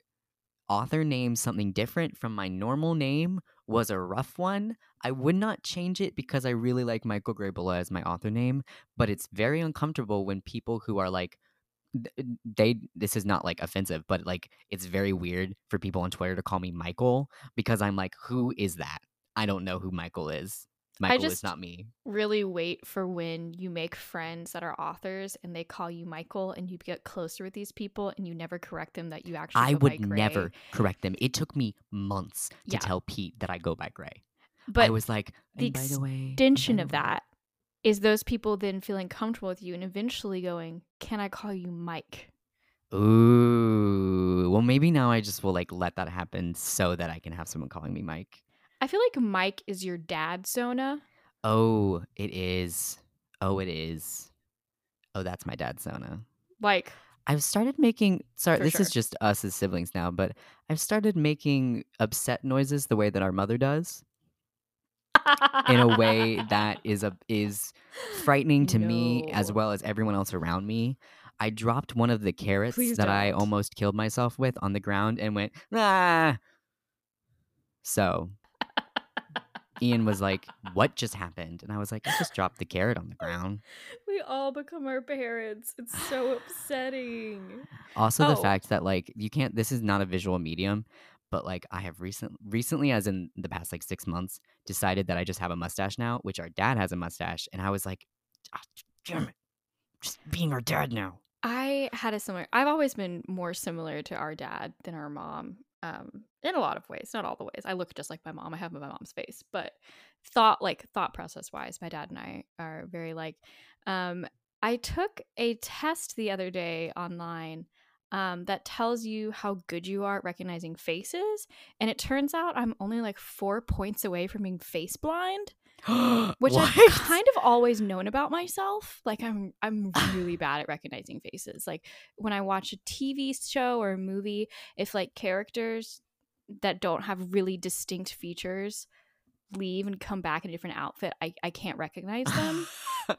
Speaker 1: author name something different from my normal name was a rough one. I would not change it because I really like Michael Gray Bulla as my author name, but it's very uncomfortable when people who are like uh, they this is not like offensive, but like it's very weird for people on Twitter to call me Michael because I'm like who is that? I don't know who Michael is. Michael is
Speaker 2: just-
Speaker 1: not me.
Speaker 2: really wait for when you make friends that are authors and they call you Michael and you get closer with these people and you never correct them that you actually
Speaker 1: I would never correct them. It took me months to
Speaker 2: Yeah.
Speaker 1: tell Pete that I go by Gray.
Speaker 2: But
Speaker 1: I was like,
Speaker 2: the
Speaker 1: "And by the way,
Speaker 2: extension of that is those people then feeling comfortable with you and eventually going, "Can I call you Mike?"
Speaker 1: Ooh, well, maybe now I just will like let that happen so that I can have someone calling me Mike.
Speaker 2: I feel like Mike is your dad, Sona.
Speaker 1: Oh, it is. Oh, it is. Oh, that's my dad's Sona.
Speaker 2: Like,
Speaker 1: I've started making. Sorry,
Speaker 2: For
Speaker 1: this is just us as siblings now, but I've started making upset noises the way that our mother does, in a way that is a is frightening to me as well as everyone else around me. I dropped one of the carrots
Speaker 2: Please
Speaker 1: that I
Speaker 2: don't.
Speaker 1: almost killed myself with on the ground and went ah. So Ian was like, "What just happened?" And I was like, "I just dropped the carrot on the ground."
Speaker 2: We all become our parents. It's so upsetting.
Speaker 1: Also, the
Speaker 2: Oh.
Speaker 1: fact that like you can't. This is not a visual medium, but like I have recent recently, as in the past like six months, decided that I just have a mustache now, which our dad has a mustache, and I was like, "Ah, "Damn it, just being our dad now."
Speaker 2: I had a similar. I've always been more similar to our dad than our mom. Um, in a lot of ways, not all the ways. I look just like my mom. I have my mom's face, but thought like thought process wise, my dad and I are very like. Um, I took a test the other day online um, that tells you how good you are at recognizing faces, and it turns out I'm only like four points away from being face blind which I've kind of always known about myself. Like I'm I'm really bad at recognizing faces. Like when I watch a TV show or a movie, if like characters that don't have really distinct features leave and come back in a different outfit, I, I can't recognize them.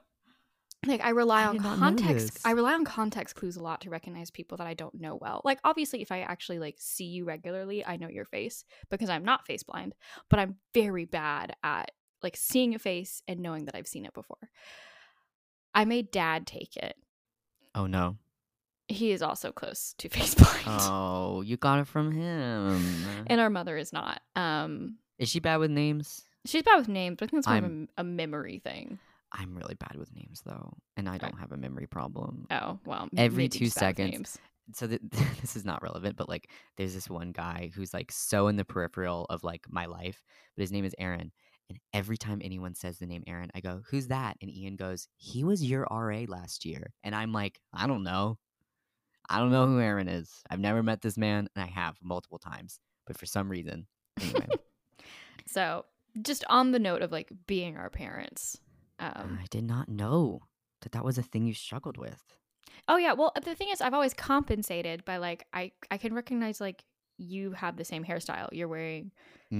Speaker 2: like I rely
Speaker 1: I
Speaker 2: on context. I rely on context clues a lot to recognize people that I don't know well. Like obviously if I actually like see you regularly, I know your face because I'm not face blind, but I'm very bad at like seeing a face and knowing that I've seen it before. I made dad take it.
Speaker 1: oh no!
Speaker 2: He is also close to face blind.
Speaker 1: Oh, you got it from him.
Speaker 2: And our mother is not. Um
Speaker 1: Is she bad with names?
Speaker 2: she's bad with names, but I think it's more
Speaker 1: I'm-
Speaker 2: a, a memory thing.
Speaker 1: I'm really bad with names though, and I don't have a memory problem.
Speaker 2: Oh, well.
Speaker 1: Every
Speaker 2: maybe
Speaker 1: two
Speaker 2: just bad with
Speaker 1: seconds. so th- this is not relevant, but like there's this one guy who's like so in the peripheral of like my life, but his name is Aaron. And every time anyone says the name Aaron, I go, "Who's that?" And Ian goes, "He was your RA last year." And I'm like, "I don't know. I don't know who Aaron is. I've never met this man, and I have multiple times, but for some reason, anyway,
Speaker 2: So, just on the note of like being our parents. Um,
Speaker 1: I did not know that that was a thing you struggled with.
Speaker 2: oh yeah, well the thing is, I've always compensated by like I I can recognize like you have the same hairstyle, you're wearing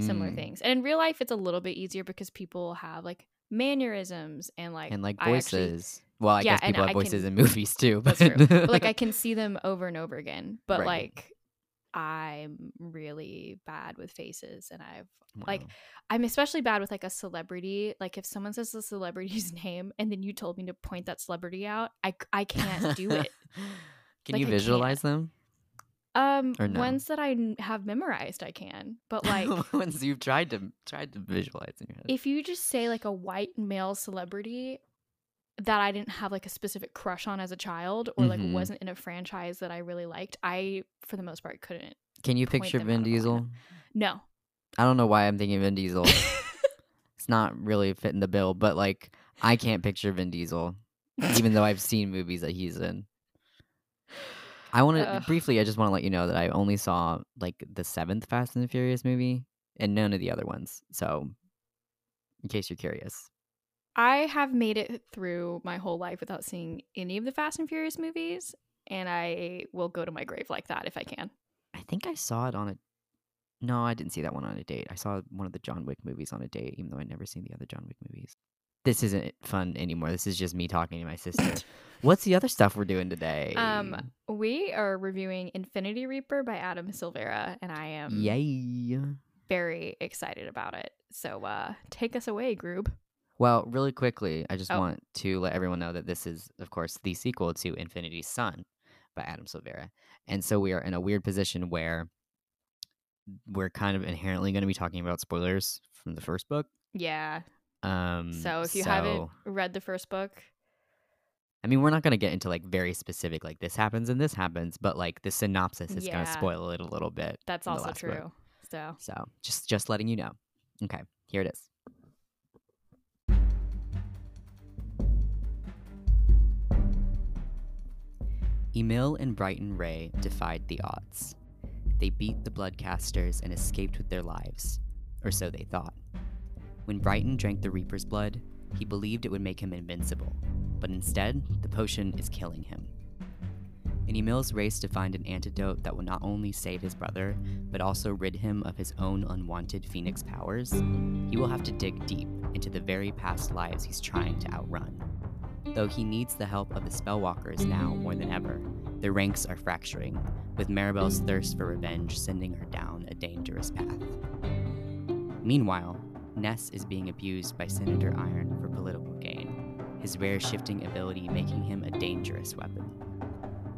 Speaker 2: similar
Speaker 1: Mm.
Speaker 2: things, and in real life it's a little bit easier because people have like mannerisms and like
Speaker 1: and like
Speaker 2: I actually-
Speaker 1: voices. well, I
Speaker 2: Yeah,
Speaker 1: guess people
Speaker 2: I
Speaker 1: have voices
Speaker 2: can-
Speaker 1: in movies too.
Speaker 2: That's
Speaker 1: but-
Speaker 2: true. But, like I can see them over and over again, but
Speaker 1: Right.
Speaker 2: like I'm really bad with faces, and I've like I'm especially bad with like a celebrity. Like if someone says the celebrity's name and then you told me to point that celebrity out, I I can't do it.
Speaker 1: Can
Speaker 2: Like,
Speaker 1: you visualize them?
Speaker 2: Um,
Speaker 1: Or no?
Speaker 2: ones that I have memorized, I can. But like,
Speaker 1: Ones you've tried to tried to visualize in your head.
Speaker 2: if you just say like a white male celebrity that I didn't have like a specific crush on as a child, or like
Speaker 1: Mhm.
Speaker 2: wasn't in a franchise that I really liked, I for the most part couldn't.
Speaker 1: Can you picture Vin
Speaker 2: out of my
Speaker 1: Diesel?
Speaker 2: No.
Speaker 1: I don't know why I'm thinking Vin Diesel. it's not really fitting the bill, but like I can't picture Vin Diesel, even though I've seen movies that he's in. I want to briefly. I just want to let you know that I only saw like the seventh Fast and the Furious movie and none of the other ones. So, in case you're curious,
Speaker 2: I have made it through my whole life without seeing any of the Fast and Furious movies, and I will go to my grave like that if I can.
Speaker 1: I think I saw it on a. No, I didn't see that one on a date. I saw one of the John Wick movies on a date, even though I'd never seen the other John Wick movies. This isn't fun anymore. This is just me talking to my sister. What's the other stuff we're doing today?
Speaker 2: Um, we are reviewing Infinity Reaper by Adam Silvera, and I am
Speaker 1: Yay.
Speaker 2: very excited about it. So, uh, take us away, Groob.
Speaker 1: Well, really quickly, I just
Speaker 2: Oh.
Speaker 1: want to let everyone know that this is, of course, the sequel to Infinity Sun by Adam Silvera. And so we are in a weird position where we're kind of inherently going to be talking about spoilers from the first book.
Speaker 2: Yeah.
Speaker 1: Um,
Speaker 2: So, if you haven't read the first book,
Speaker 1: I mean, we're not going to get into like very specific, like this happens and this happens, but like the synopsis is going to spoil it a little bit.
Speaker 2: that's also
Speaker 1: last book.
Speaker 2: true. So,
Speaker 1: So just just letting you know. Okay, here it is. Emil and Brighton Rey defied the odds. They beat the Bloodcasters and escaped with their lives, or so they thought. When Brighton drank the Reaper's blood, he believed it would make him invincible, but instead, the potion is killing him. In Emil's race to find an antidote that will not only save his brother, but also rid him of his own unwanted phoenix powers, he will have to dig deep into the very past lives he's trying to outrun. Though he needs the help of the Spellwalkers now more than ever, their ranks are fracturing, with Maribel's thirst for revenge sending her down a dangerous path. Meanwhile, Ness is being abused by Senator Iron for political gain, his rare shifting ability making him a dangerous weapon.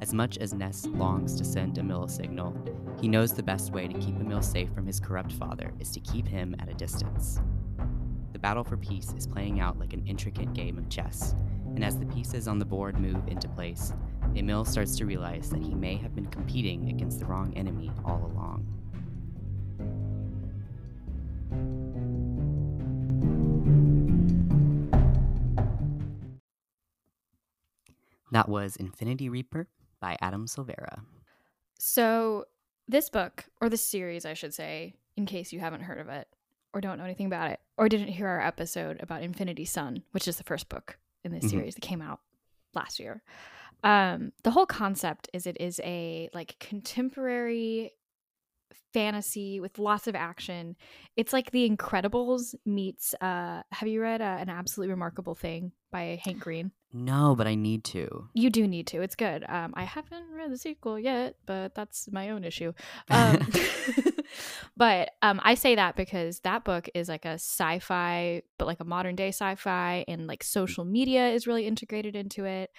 Speaker 1: As much as Ness longs to send Emil a signal, he knows the best way to keep Emil safe from his corrupt father is to keep him at a distance. The battle for peace is playing out like an intricate game of chess, and as the pieces on the board move into place, Emil starts to realize that he may have been competing against the wrong enemy all along. That was Infinity Reaper by Adam Silvera.
Speaker 2: So, this book, or this series, I should say, in case you haven't heard of it or don't know anything about it, or didn't hear our episode about Infinity Sun, which is the first book in this
Speaker 1: Mhm.
Speaker 2: series that came out last year. Um, the whole concept is it is a like contemporary fantasy with lots of action. It's like The Incredibles meets. Uh, have you read uh, an absolutely remarkable thing by Hank Green?
Speaker 1: No, but I need to.
Speaker 2: You do need to. It's good. Um, I haven't read the sequel yet, but that's my own issue. Um, but um, I say that because that book is like a sci-fi, but like a modern day sci-fi, and like social media is really integrated into it.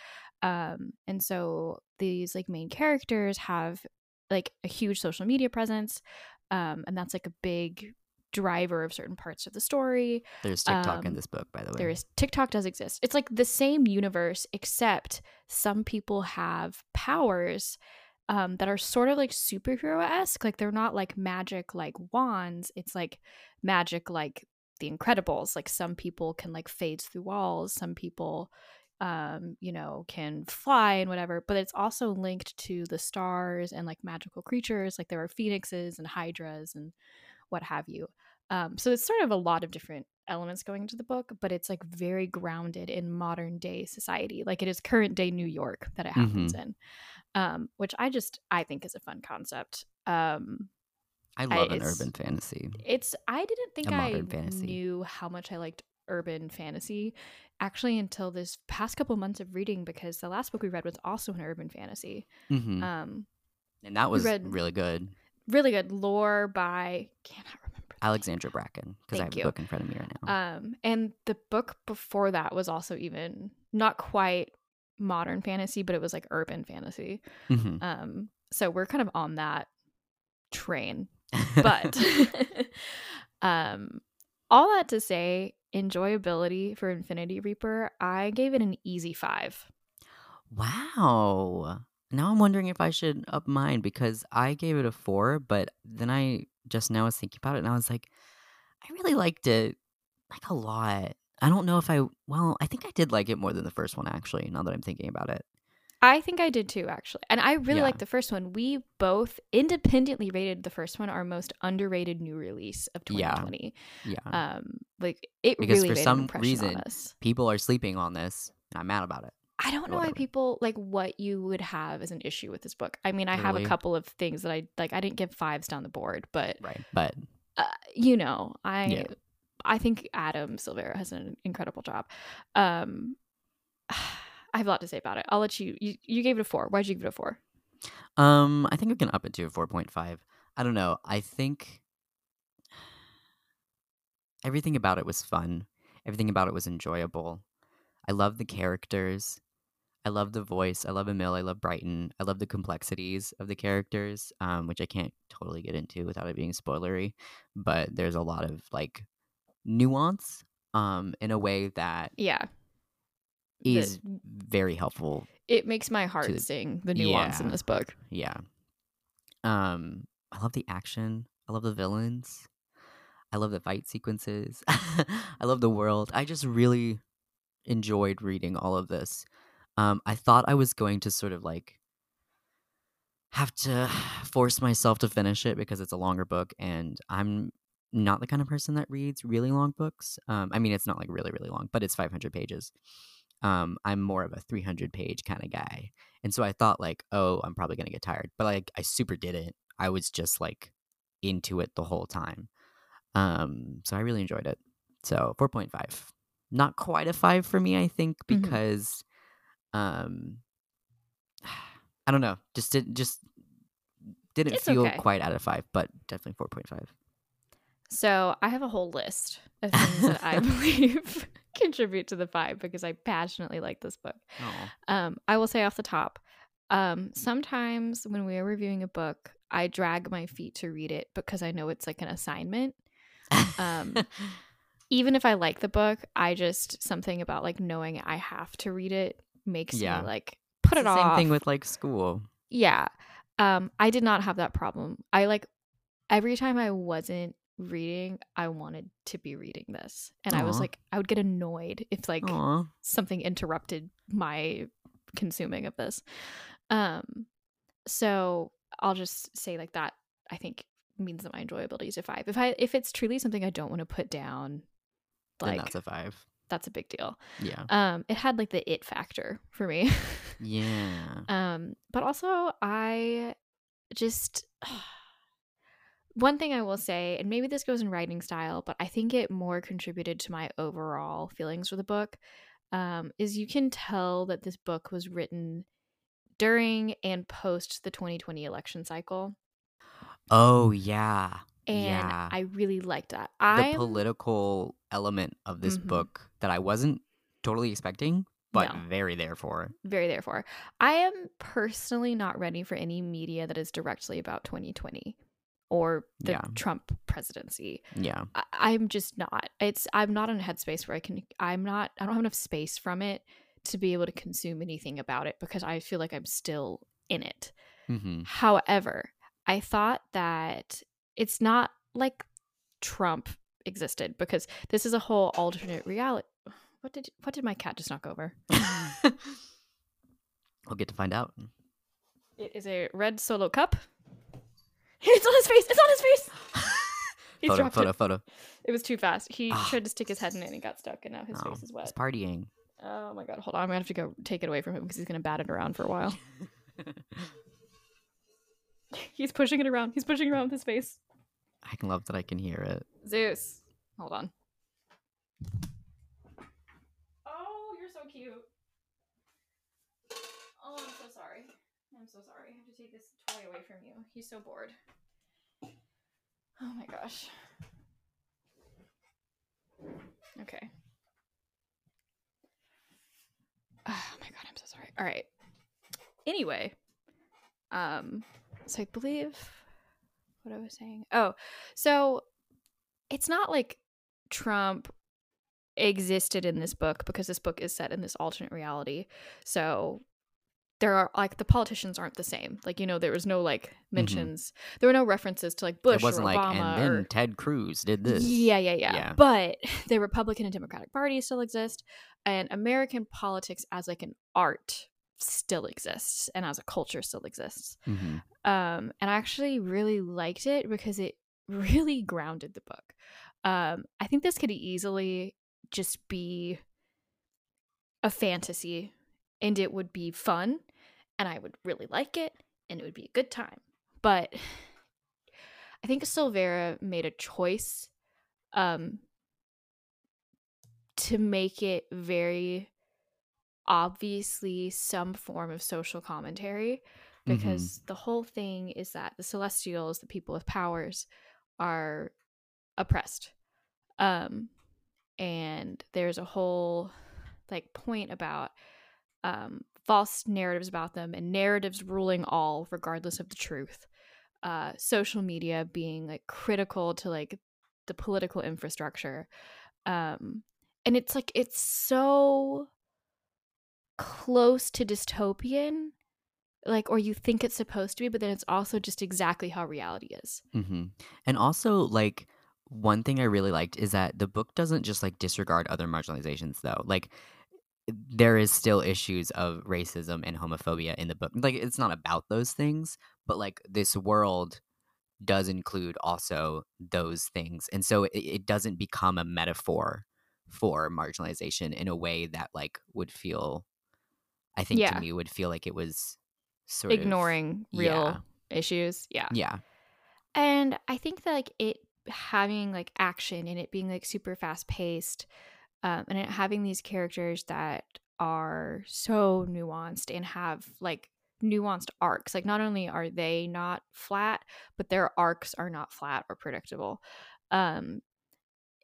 Speaker 2: Um, and so these like main characters have like a huge social media presence, um, and that's like a big driver of certain parts of the story.
Speaker 1: There's TikTok in
Speaker 2: Um,
Speaker 1: this book, by the way.
Speaker 2: There is TikTok does exist. It's like the same universe, except some people have powers um, that are sort of like superhero esque. Like they're not like magic like wands. It's like magic like the Incredibles. Like some people can like phase through walls. Some people, um, you know, can fly and whatever. But it's also linked to the stars and like magical creatures. Like there are phoenixes and hydras and what have you. Um, so it's sort of a lot of different elements going into the book, but it's like very grounded in modern day society. Like it is current day New York that it happens in, um, which I just I think is a fun concept. Um,
Speaker 1: I love an urban fantasy.
Speaker 2: it's I didn't think I
Speaker 1: fantasy.
Speaker 2: knew how much I liked urban fantasy actually until this past couple months of reading because the last book we read was also an urban fantasy.
Speaker 1: hmm
Speaker 2: Um,
Speaker 1: and that was really good.
Speaker 2: really good lore by cannot remember. name.
Speaker 1: Alexandra Bracken, because I have
Speaker 2: you.
Speaker 1: the book in front of me right now.
Speaker 2: Um, and the book before that was also even not quite modern fantasy, but it was like urban fantasy.
Speaker 1: hmm
Speaker 2: Um, so we're kind of on that train. But um, all that to say, enjoyability for Infinity Reaper, I gave it an easy five.
Speaker 1: wow. Now I'm wondering if I should up mine because I gave it a four, but then I just now was thinking about it and I was like, I really liked it like a lot. I don't know if I well, I think I did like it more than the first one actually, now that I'm thinking about it.
Speaker 2: I think I did too, actually. And I really
Speaker 1: Yeah.
Speaker 2: liked the first one. We both independently rated the first one our most underrated new release of 2020.
Speaker 1: Yeah.
Speaker 2: Um, like it
Speaker 1: Because
Speaker 2: really
Speaker 1: for
Speaker 2: made
Speaker 1: some reason-. People are sleeping on this and I'm mad about it.
Speaker 2: I don't know why people like what you would have as an issue with this book. I mean, I have a couple of things that I like. I didn't give fives down the board, but
Speaker 1: Right. But
Speaker 2: uh, you know, I
Speaker 1: Yeah.
Speaker 2: I think Adam Silvera has an incredible job. Um, I have a lot to say about it. I'll let you. You, you gave it a four. Why'd you give it a four?
Speaker 1: Um, I think we can up it to a four point five. I don't know. I think everything about it was fun. Everything about it was enjoyable. I love the characters. I love the voice. I love Emil. I love Brighton. I love the complexities of the characters, um, which I can't totally get into without it being spoilery. But there's a lot of like nuance, um, in a way that
Speaker 2: Yeah, The-
Speaker 1: is very helpful
Speaker 2: it makes my heart
Speaker 1: To-
Speaker 2: sing. The nuance in this book.
Speaker 1: Yeah. Um, I love the action. I love the villains. I love the fight sequences. I love the world. I just really enjoyed reading all of this. Um, I thought I was going to sort of like have to force myself to finish it because it's a longer book and I'm not the kind of person that reads really long books. Um, I mean, it's not like really, really long, but it's 500 pages. Um, I'm more of a 300 page kind of guy. And so I thought like, oh, I'm probably gonna get tired, but like I super didn't. I was just like into it the whole time. Um, so I really enjoyed it. So 4.5, not quite a five for me, I think,
Speaker 2: Mhm.
Speaker 1: because, um, I don't know, just didn't just didn't
Speaker 2: It's
Speaker 1: feel
Speaker 2: okay.
Speaker 1: quite out of five, but definitely 4.5.
Speaker 2: So I have a whole list of things that I believe contribute to the five because I passionately like this book.
Speaker 1: Oh.
Speaker 2: Um, I will say off the top, um, sometimes when we are reviewing a book, I drag my feet to read it because I know it's like an assignment. Um, Even if I like the book, I just something about like knowing I have to read it makes
Speaker 1: Yeah.
Speaker 2: me like put
Speaker 1: It's
Speaker 2: it
Speaker 1: the
Speaker 2: off.
Speaker 1: Same thing with like school.
Speaker 2: yeah. Um, I did not have that problem. I like every time I wasn't reading, I wanted to be reading this, and I was like, I would get annoyed if like
Speaker 1: Aw.
Speaker 2: something interrupted my consuming of this. Um, so I'll just say like that. I think means that my enjoyability is a five. If I if it's truly something I don't want to put down,
Speaker 1: Then
Speaker 2: like
Speaker 1: that's a five.
Speaker 2: that's a big deal.
Speaker 1: Yeah.
Speaker 2: Um, it had like the it factor for me.
Speaker 1: Yeah.
Speaker 2: um, but also I just one thing I will say, and maybe this goes in writing style, but I think it more contributed to my overall feelings for the book. Um, is you can tell that this book was written during and post the 2020 election cycle,
Speaker 1: Oh yeah.
Speaker 2: and
Speaker 1: Yeah.
Speaker 2: I really liked that.
Speaker 1: the
Speaker 2: I
Speaker 1: political element of this
Speaker 2: Mhm.
Speaker 1: book that I wasn't totally expecting, but
Speaker 2: No.
Speaker 1: very there for.
Speaker 2: very there therefore i am personally not ready for any media that is directly about 2020 or the
Speaker 1: Yeah.
Speaker 2: trump presidency
Speaker 1: Yeah.
Speaker 2: I, i'm just not it's i'm not in a headspace where i can i'm not i don't have enough space from it to be able to consume anything about it because i feel like i'm still in it
Speaker 1: hmm
Speaker 2: however i thought that it's not like trump existed because this is a whole alternate reality what did what did my cat just knock over
Speaker 1: we'll get to find out.
Speaker 2: It is a red solo cup. It's on his face. It's on his face. He
Speaker 1: photo,
Speaker 2: dropped
Speaker 1: photo,
Speaker 2: it.
Speaker 1: photo.
Speaker 2: It was too fast. He
Speaker 1: Ah.
Speaker 2: tried to stick his head in it and it got stuck, and now his
Speaker 1: Oh,
Speaker 2: face is wet.
Speaker 1: He's partying.
Speaker 2: Oh my god! Hold on. I'm gonna have to go take it away from him because he's gonna bat it around for a while. he's pushing it around. He's pushing it around with his face.
Speaker 1: I can love that I can hear it.
Speaker 2: Zeus. Hold on. Oh, you're so cute. Oh, I'm so sorry. I'm so sorry. I have to take this away from you. He's so bored. Oh my gosh. Okay. Oh my god, I'm so sorry. All right. Anyway, um, so I believe what I was saying. Oh, so it's not like Trump existed in this book because this book is set in this alternate reality. So there are like the politicians aren't the same. Like you know, there was no like mentions. There were no references to like Bush
Speaker 1: it wasn't
Speaker 2: or
Speaker 1: like,
Speaker 2: Obama
Speaker 1: and then
Speaker 2: or
Speaker 1: Ted Cruz did this.
Speaker 2: yeah, yeah, yeah,
Speaker 1: Yeah.
Speaker 2: But the Republican and Democratic parties still exist, and American politics as like an art still exists, and as a culture still exists.
Speaker 1: hmm
Speaker 2: Um, and I actually really liked it because it really grounded the book. Um, I think this could easily just be a fantasy, and it would be fun, and I would really like it, and it would be a good time. But I think Silvera made a choice um, to make it very obviously some form of social commentary
Speaker 1: Mm-hmm.
Speaker 2: because the whole thing is that the celestials the people with powers are oppressed um and there's a whole like point about um false narratives about them and narratives ruling all regardless of the truth. Uh social media being like critical to like the political infrastructure. Um and it's like it's so close to dystopian like or you think it's supposed to be but then it's also just exactly how reality is.
Speaker 1: Hmm And also, like, one thing I really liked is that the book doesn't just like disregard other marginalizations, though. Like, there is still issues of racism and homophobia in the book. Like, it's not about those things, but like this world does include also those things, and so it, it doesn't become a metaphor for marginalization in a way that like would feel. I think
Speaker 2: Yeah.
Speaker 1: to me would feel like it was sort of
Speaker 2: ignoring real
Speaker 1: yeah.
Speaker 2: issues yeah
Speaker 1: Yeah.
Speaker 2: and i think that like it having like action and it being like super fast paced um, and having these characters that are so nuanced and have like nuanced arcs like not only are they not flat but their arcs are not flat or predictable um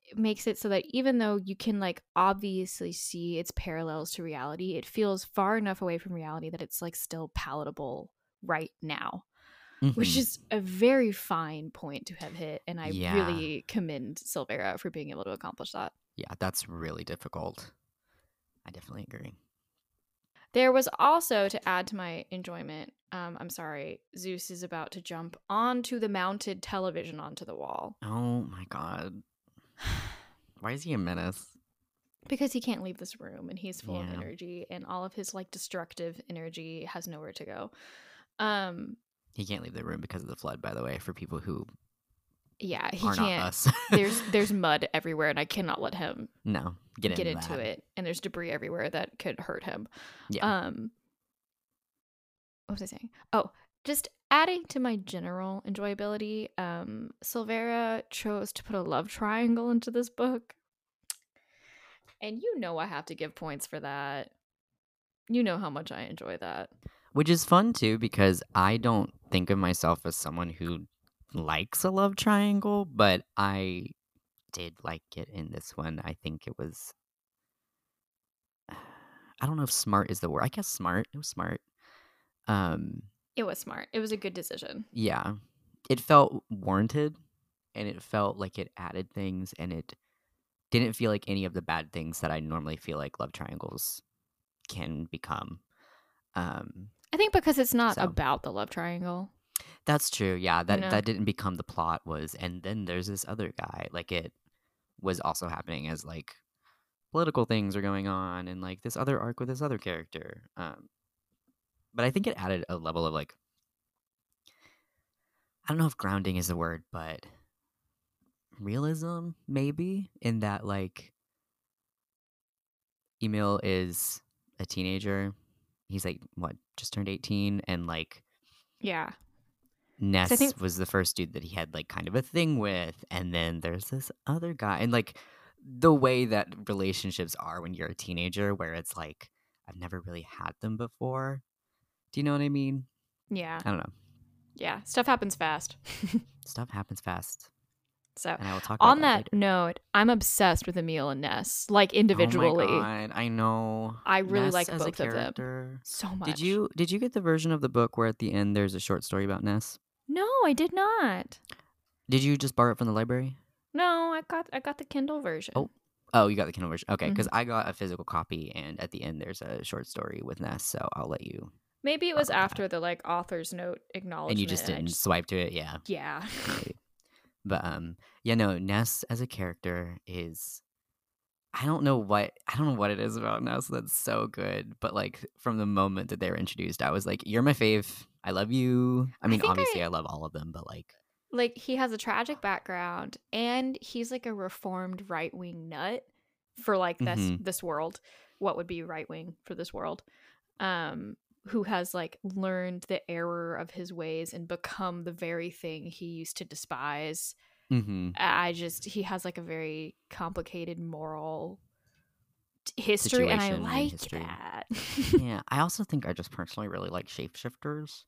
Speaker 2: it makes it so that even though you can like obviously see its parallels to reality, it feels far enough away from reality that it's like still palatable right now. Which
Speaker 1: Mhm.
Speaker 2: is a very fine point to have hit, and I
Speaker 1: Yeah.
Speaker 2: really commend Silvera for being able to accomplish that.
Speaker 1: Yeah, that's really difficult. I definitely agree.
Speaker 2: There was also to add to my enjoyment. Um, I'm sorry, Zeus is about to jump onto the mounted television onto the wall
Speaker 1: Oh my god. Why is he a menace?
Speaker 2: because he can't leave this room and he's full of energy and all of his like destructive energy has nowhere to go. Um,
Speaker 1: He can't leave the room because of the flood, by the way, for people who
Speaker 2: yeah, he can't. there's there's mud everywhere and I cannot let him
Speaker 1: no, get into,
Speaker 2: get into
Speaker 1: that.
Speaker 2: it and there's debris everywhere that could hurt him.
Speaker 1: Yeah.
Speaker 2: Um what was I saying? Oh, just adding to my general enjoyability, um Silvera chose to put a love triangle into this book. And you know I have to give points for that. You know how much I enjoy that.
Speaker 1: Which is fun too because I don't think of myself as someone who likes a love triangle, but I did like it in this one. I think it was I don't know if smart is the word. I guess smart. It was smart. Um
Speaker 2: It was smart. It was a good decision.
Speaker 1: yeah. It felt warranted and it felt like it added things and it didn't feel like any of the bad things that I normally feel like love triangles can become. Um
Speaker 2: I think because it's not
Speaker 1: So.
Speaker 2: about the love triangle.
Speaker 1: That's true. Yeah, that
Speaker 2: know?
Speaker 1: that didn't become the plot was and then there's this other guy. Like it was also happening as like political things are going on and like this other arc with this other character. Um but I think it added a level of like I don't know if grounding is the word, but realism maybe in that like Emil is a teenager. He's like what, just turned 18 and like
Speaker 2: Yeah.
Speaker 1: Ness
Speaker 2: think-
Speaker 1: was the first dude that he had like kind of a thing with, and then there's this other guy, and like the way that relationships are when you're a teenager, where it's like I've never really had them before. Do you know what I mean?
Speaker 2: Yeah.
Speaker 1: I don't know.
Speaker 2: Yeah. Stuff happens fast.
Speaker 1: Stuff happens fast,
Speaker 2: so
Speaker 1: and I will talk
Speaker 2: on that
Speaker 1: later.
Speaker 2: note, I'm obsessed with Emil and Ness, like individually.
Speaker 1: Oh my
Speaker 2: individually.
Speaker 1: God, I know.
Speaker 2: I really
Speaker 1: Ness
Speaker 2: like both of them. so much.
Speaker 1: Did you did you get the version of the book where at the end there's a short story about Ness?
Speaker 2: No, I did not.
Speaker 1: Did you just borrow it from the library?
Speaker 2: No, I got I got the Kindle version.
Speaker 1: Oh. Oh, you got the Kindle version. Okay,
Speaker 2: Mm-hmm.
Speaker 1: because I got a physical copy, and at the end there's a short story with Ness, so I'll let you.
Speaker 2: Maybe it was
Speaker 1: borrow that.
Speaker 2: after the like author's note acknowledgement.
Speaker 1: And you just didn't swipe to it, yeah.
Speaker 2: yeah.
Speaker 1: but um, yeah, no. Ness as a character is, I don't know what I don't know what it is about Ness that's so good, but like from the moment that they were introduced, I was like, "You're my fave. I love you." I mean,
Speaker 2: think
Speaker 1: obviously,
Speaker 2: I-
Speaker 1: I love all of them, but like,
Speaker 2: like he has a tragic background and he's like a reformed right wing nut for like this
Speaker 1: Mhm.
Speaker 2: this world. What would be right wing for this world? Um, who has like learned the error of his ways and become the very thing he used to despise.
Speaker 1: hmm
Speaker 2: I just he has like a very complicated moral history, and I
Speaker 1: Situation and
Speaker 2: like
Speaker 1: history.
Speaker 2: that.
Speaker 1: yeah. I also think I just personally really like shapeshifters.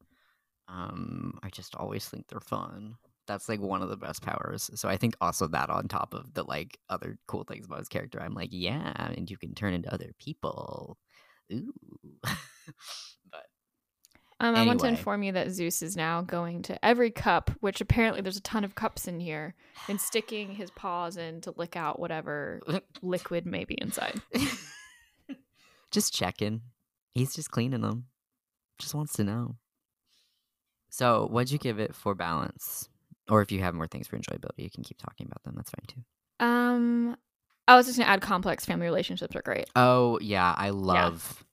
Speaker 1: Um, I just always think they're fun. That's like one of the best powers. So I think also that on top of the like other cool things about his character, I'm like, yeah, and you can turn into other people. Ooh. but
Speaker 2: Um, I want to inform you that Zeus is now going to every cup, which apparently there's a ton of cups in here, and sticking his paws in to lick out whatever liquid may be inside.
Speaker 1: just checking. He's just cleaning them. Just wants to know. So, what'd you give it for balance? Or if you have more things for enjoyability, you can keep talking about them. That's fine too.
Speaker 2: Um, I was just gonna add complex family relationships are great.
Speaker 1: Oh yeah, I love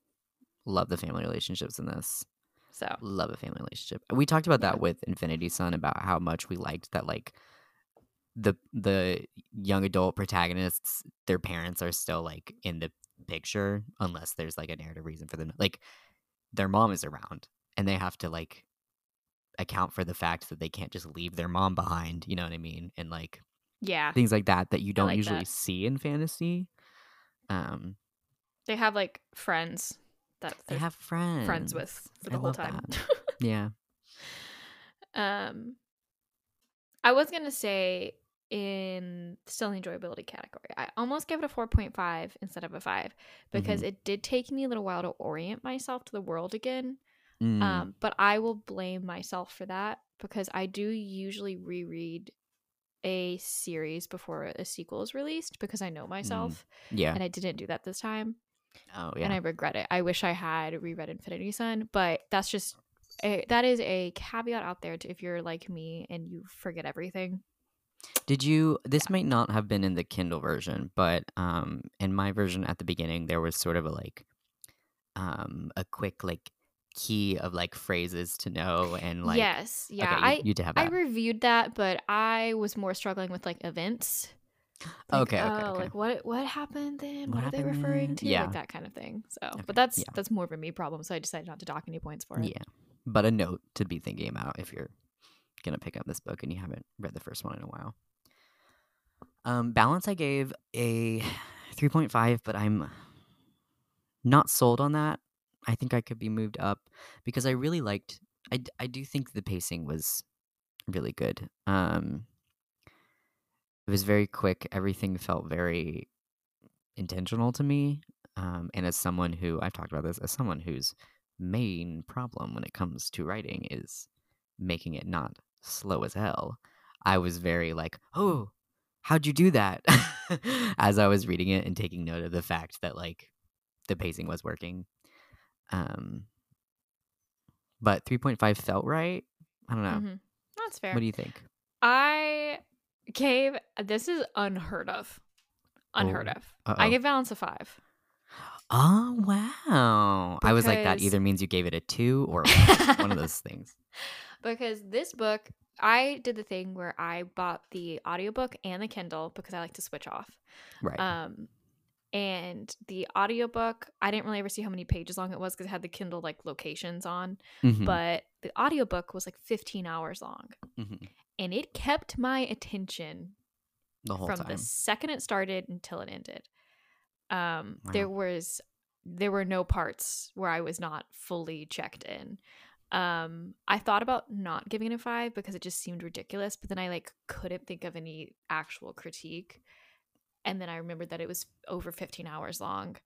Speaker 1: love the family relationships in this.
Speaker 2: So
Speaker 1: Love a family relationship. We talked about that
Speaker 2: Yeah.
Speaker 1: with Infinity Son about how much we liked that like the the young adult protagonists, their parents are still like in the picture unless there's like a narrative reason for them. Like their mom is around and they have to like account for the fact that they can't just leave their mom behind, you know what I mean? And like
Speaker 2: yeah,
Speaker 1: things like that that you don't
Speaker 2: like
Speaker 1: usually
Speaker 2: that.
Speaker 1: see in fantasy. Um
Speaker 2: they have like friends that
Speaker 1: they have friends
Speaker 2: friends with for
Speaker 1: I
Speaker 2: the whole time.
Speaker 1: Yeah.
Speaker 2: um, I was gonna say in still in the enjoyability category. I almost gave it a 4.5 instead of a 5 because
Speaker 1: Mhm.
Speaker 2: it did take me a little while to orient myself to the world again.
Speaker 1: Mm,
Speaker 2: Um, but I will blame myself for that because I do usually reread a series before a sequel is released because I know myself
Speaker 1: yeah.
Speaker 2: and I didn't do that this time
Speaker 1: Oh yeah.
Speaker 2: and I regret it. I wish I had reread Infinity Son, but that's just a, that is a caveat out there to if you're like me and you forget everything.
Speaker 1: Did you? This might not have been in the Kindle version, but um, in my version at the beginning, there was sort of a like, um, a quick like key of like phrases to know and like.
Speaker 2: yes, yeah.
Speaker 1: okay, you,
Speaker 2: I
Speaker 1: you did have
Speaker 2: I reviewed that, but I was more struggling with like events. Like,
Speaker 1: Okay, okay,
Speaker 2: oh,
Speaker 1: okay.
Speaker 2: like what what happened then?
Speaker 1: What
Speaker 2: What, are they referring
Speaker 1: then?
Speaker 2: to?
Speaker 1: Yeah.
Speaker 2: Like that kind of thing. So,
Speaker 1: Okay,
Speaker 2: but that's
Speaker 1: yeah.
Speaker 2: that's more of a me problem. So I decided not to dock any points for it.
Speaker 1: Yeah, but a note to be thinking about if you're gonna pick up this book and you haven't read the first one in a while. Um, balance, I gave a three point five, but I'm not sold on that. I think I could be moved up because I really liked. I I do think the pacing was really good. Um, it was very quick. Everything felt very intentional to me. Um, and as someone who I've talked about this, as someone whose main problem when it comes to writing is making it not slow as hell, I was very like, oh, how'd you do that? as I was reading it and taking note of the fact that like the pacing was working. Um, but 3.5 felt right. I don't know.
Speaker 2: Mhm. That's fair.
Speaker 1: What do you think?
Speaker 2: I gave this is unheard of. Unheard
Speaker 1: Oh,
Speaker 2: of.
Speaker 1: uh-oh.
Speaker 2: I gave Balance a five.
Speaker 1: Oh wow! I was like, that either means you gave it a two or one of those things.
Speaker 2: because this book I did the thing where I bought the audiobook and the Kindle because I like to switch off.
Speaker 1: Right.
Speaker 2: Um and the audiobook, I didn't really ever see how many pages long it was because it had the Kindle like locations on,
Speaker 1: Mhm,
Speaker 2: but the audiobook was like 15 hours long.
Speaker 1: mhm.
Speaker 2: And it kept my attention
Speaker 1: The whole
Speaker 2: from
Speaker 1: time.
Speaker 2: the second it started until it ended. Um, there was there were no parts where I was not fully checked in. Um, I thought about not giving it a five because it just seemed ridiculous, but then I like couldn't think of any actual critique. And then I remembered that it was over 15 hours long.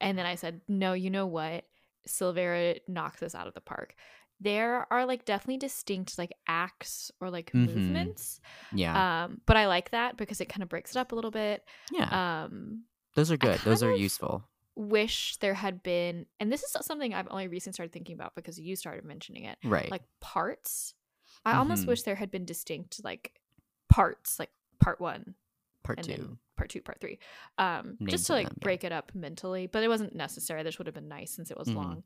Speaker 2: And then I said, no, you know what? Silvera knocks us out of the park. There are like definitely distinct like acts or like
Speaker 1: Mhm.
Speaker 2: movements.
Speaker 1: yeah,
Speaker 2: Um, but I like that because it kind of breaks it up a little bit.
Speaker 1: yeah.
Speaker 2: Um,
Speaker 1: those are good. Those are useful.
Speaker 2: wish there had been, and this is something I've only recently started thinking about because you started mentioning it,
Speaker 1: Right.
Speaker 2: like parts. I almost
Speaker 1: Mhm.
Speaker 2: wish there had been distinct like parts, like part one
Speaker 1: Part two.
Speaker 2: part two, part three, um,
Speaker 1: Names
Speaker 2: just to like
Speaker 1: them, yeah.
Speaker 2: break it up mentally. But it wasn't necessary. This would have been nice since it was
Speaker 1: Mhm.
Speaker 2: long.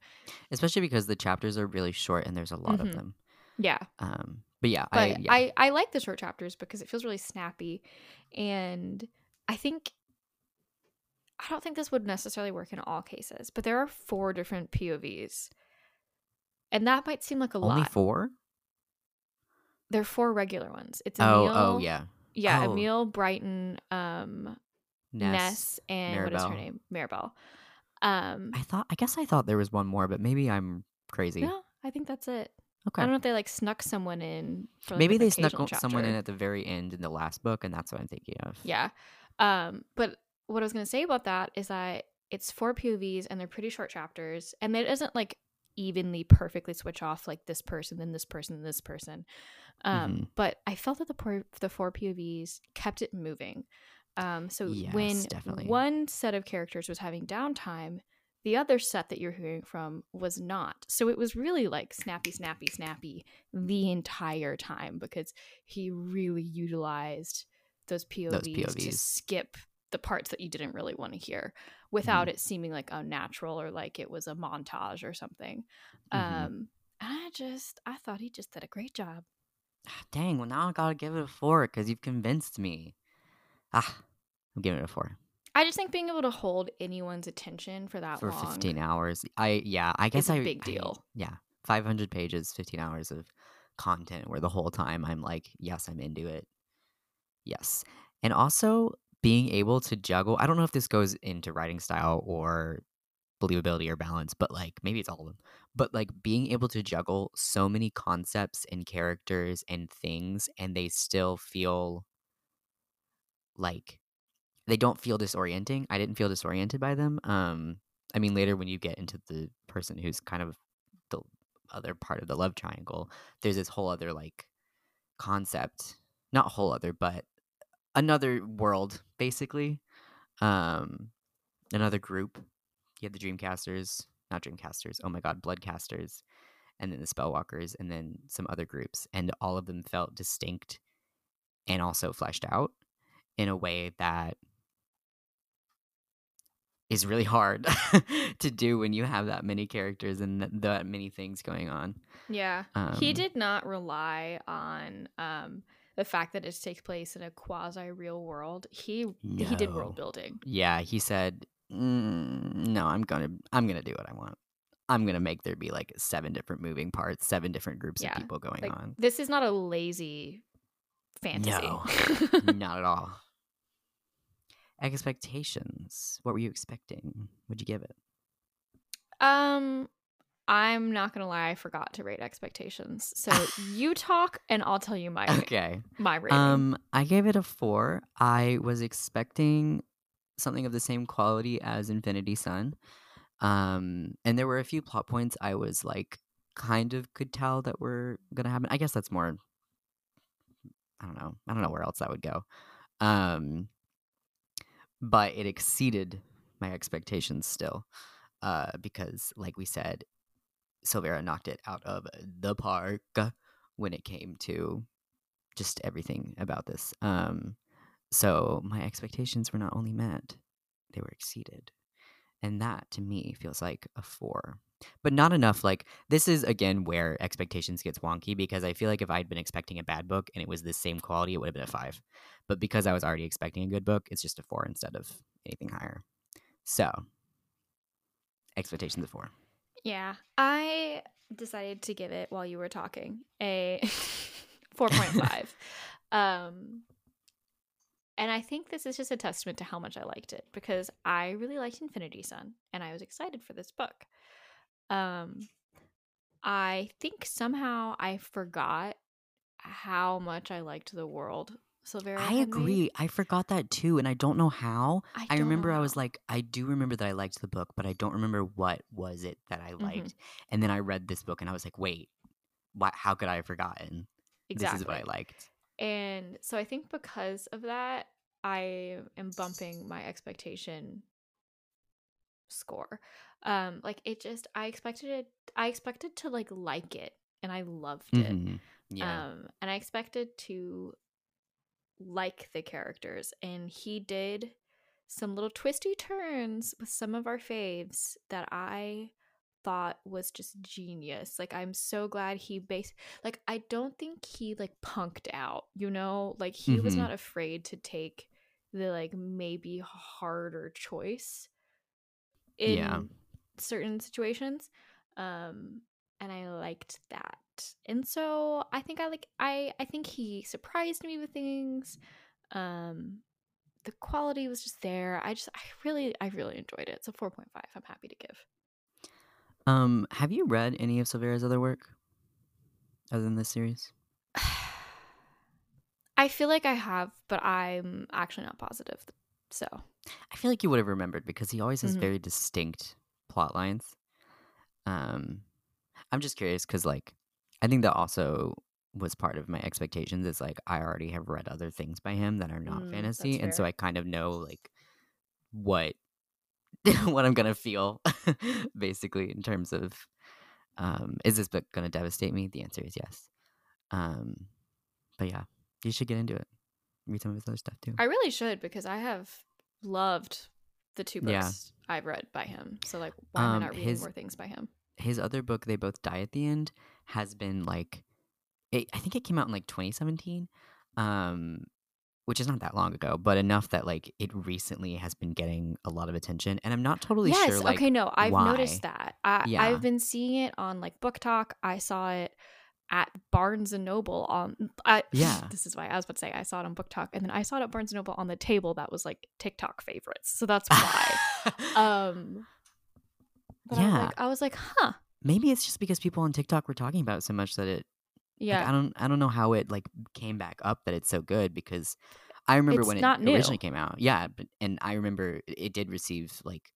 Speaker 1: Especially because the chapters are really short and there's a lot
Speaker 2: Mhm.
Speaker 1: of them.
Speaker 2: Yeah,
Speaker 1: Um, but yeah,
Speaker 2: but
Speaker 1: I yeah.
Speaker 2: I I like the short chapters because it feels really snappy, and I think I don't think this would necessarily work in all cases, but there are four different POVs, and that might seem like a lot.
Speaker 1: Only
Speaker 2: lot.
Speaker 1: four?
Speaker 2: There are four regular ones. It's
Speaker 1: Oh,
Speaker 2: Emil,
Speaker 1: oh yeah.
Speaker 2: Yeah,
Speaker 1: Oh.
Speaker 2: Emil, Brighton, um,
Speaker 1: Ness.
Speaker 2: Ness, and what is her name, Maribel. Um,
Speaker 1: I thought. I guess I thought there was one more, but maybe I'm crazy.
Speaker 2: no, I think that's it.
Speaker 1: Okay.
Speaker 2: I don't know if they like snuck someone in. For, like,
Speaker 1: maybe they snuck o- someone in at the very end in the last book, and that's what I'm thinking of.
Speaker 2: Yeah. Um, but what I was gonna say about that is that it's four POVs and they're pretty short chapters, and it doesn't like evenly perfectly switch off like this person, then this person, then this person. Um,
Speaker 1: Mhm.
Speaker 2: but I felt that the por- the four POVs kept it moving. Um, so
Speaker 1: Yes,
Speaker 2: when
Speaker 1: definitely.
Speaker 2: one set of characters was having downtime, the other set that you're hearing from was not. So it was really like snappy, snappy, snappy the entire time because he really utilized those POVs, to
Speaker 1: POVs.
Speaker 2: skip the parts that you didn't really want to hear without
Speaker 1: Mm-hmm.
Speaker 2: it seeming like unnatural or like it was a montage or something.
Speaker 1: Mhm.
Speaker 2: Um, I just, I thought he just did a great job.
Speaker 1: Ah, Dang. Well, now I gotta give it a four because you've convinced me. Ah, I'm giving it a four
Speaker 2: I just think being able to hold anyone's attention for that
Speaker 1: for
Speaker 2: long
Speaker 1: 15 hours. I yeah. I guess
Speaker 2: a
Speaker 1: I
Speaker 2: big
Speaker 1: I-
Speaker 2: deal.
Speaker 1: yeah, 500 pages, 15 hours of content where the whole time I'm like, yes, I'm into it. Yes, and also being able to juggle. I don't know if this goes into writing style or believability or balance, but like maybe it's all of them. But like being able to juggle so many concepts and characters and things, and they still feel like they don't feel disorienting. I didn't feel disoriented by them. Um, I mean, later when you get into the person who's kind of the other part of the love triangle, there's this whole other like concept, not whole other, but another world basically, um, another group. You had the Dreamcasters, not Dreamcasters. Oh my God, Bloodcasters, and then the Spellwalkers, and then some other groups, and all of them felt distinct and also fleshed out in a way that is really hard to do when you have that many characters and th- that many things going on.
Speaker 2: Yeah. he
Speaker 1: Um,
Speaker 2: did not rely on um the fact that it takes place in a quasi real world. He he did world building.
Speaker 1: Yeah, he said, mm, "No, I'm gonna, I'm gonna do what I want. I'm gonna make there be like seven different moving parts, seven different groups
Speaker 2: Yeah,
Speaker 1: of people going
Speaker 2: Like
Speaker 1: on.
Speaker 2: this is not a lazy fantasy.
Speaker 1: No. Not at all. Expectations. What were you expecting? What'd you give it?
Speaker 2: um I'm not gonna lie, I forgot to rate expectations. So you talk and I'll tell you my
Speaker 1: Okay.
Speaker 2: my rating.
Speaker 1: Um, I gave it a four. I was expecting something of the same quality as Infinity Son. Um, and there were a few plot points I was like kind of could tell that were gonna happen. I guess that's more I don't know. I don't know where else that would go. Um but it exceeded my expectations still. Uh because like we said, Silvera knocked it out of the park when it came to just everything about this. Um, so my expectations were not only met, they were exceeded. And that to me feels like a four. But not enough. Like, this is again where expectations gets wonky because I feel like if I'd been expecting a bad book and it was the same quality, it would have been a five. But because I was already expecting a good book, it's just a four instead of anything higher. So, expectations of four.
Speaker 2: Yeah, I decided to give it while you were talking a 4.5. um and I think this is just a testament to how much I liked it because I really liked Infinity Son and I was excited for this book. Um I think somehow I forgot how much I liked the world Silvera
Speaker 1: I agree. I forgot that too, and I don't know how. I
Speaker 2: don't
Speaker 1: remember
Speaker 2: know
Speaker 1: I was like, I do remember that I liked the book, but I don't remember what was it that I
Speaker 2: Mhm.
Speaker 1: liked. And then I read this book, and I was like, wait, why, how could I have forgotten?
Speaker 2: exactly.
Speaker 1: This is what I liked.
Speaker 2: And so I think because of that, I am bumping my expectation score. Um like it just I expected it I expected to like like it and I loved it.
Speaker 1: Mhm. Yeah.
Speaker 2: Um and I expected to like the characters and he did some little twisty turns with some of our faves that I thought was just genius. Like I'm so glad he base like I don't think he like punked out, you know? Like he was
Speaker 1: Mhm.
Speaker 2: not afraid to take the like maybe harder choice in
Speaker 1: Yeah.
Speaker 2: certain situations. Um and I liked that. And so I think I like I I think he surprised me with things. Um the quality was just there. I just I really I really enjoyed it. So 4.5 I'm happy to give.
Speaker 1: Um, have you read any of Silvera's other work other than this series?
Speaker 2: I feel like I have, but I'm actually not positive. So,
Speaker 1: I feel like you would have remembered because he always has
Speaker 2: Mhm.
Speaker 1: very distinct plot lines. Um, I'm just curious because, like, I think that also was part of my expectations. Is like I already have read other things by him that are not
Speaker 2: Mm,
Speaker 1: fantasy, and so. I kind of know like what what I'm gonna feel, basically, in terms of um, is this book gonna devastate me? The answer is yes. Um, but yeah, you should get into it. Read some of his other stuff too.
Speaker 2: I really should because I have loved the two books
Speaker 1: Yeah.
Speaker 2: I've read by him. So, like, why am I
Speaker 1: Um,
Speaker 2: not reading
Speaker 1: his-
Speaker 2: more things by him?
Speaker 1: His other book they both die at the end has been like it, i think it came out in like 2017 um which is not that long ago but enough that like it recently has been getting a lot of attention and i'm not totally
Speaker 2: yes.
Speaker 1: sure like
Speaker 2: okay. No, I've
Speaker 1: why.
Speaker 2: noticed that. I,
Speaker 1: Yeah.
Speaker 2: I've been seeing it on like BookTok. I saw it at Barnes and Noble on. I,
Speaker 1: Yeah.
Speaker 2: This is why I was about to say I saw it on BookTok, and then I saw it at Barnes and Noble on the table that was like TikTok favorites. So that's why. um. But I was
Speaker 1: Yeah.
Speaker 2: like, I was like, huh.
Speaker 1: maybe it's just because people on tiktok were talking about it so much that it like,
Speaker 2: Yeah.
Speaker 1: i don't i don't know how it like came back up that it's so good because I remember
Speaker 2: It's
Speaker 1: when it
Speaker 2: new.
Speaker 1: originally came out. Yeah, but and I remember it it did receive like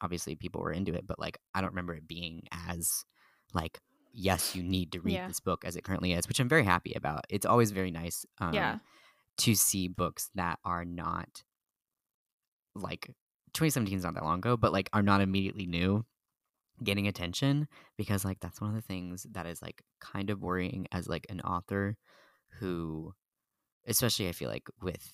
Speaker 1: obviously people were into it, but like I don't remember it being as like yes, you need to read
Speaker 2: Yeah.
Speaker 1: this book as it currently is, which I'm very happy about. It's always very nice um
Speaker 2: yeah.
Speaker 1: to see books that are not like 2017 is not that long ago, but like are not immediately new getting attention because like that's one of the things that is like kind of worrying as like an author who especially I feel like with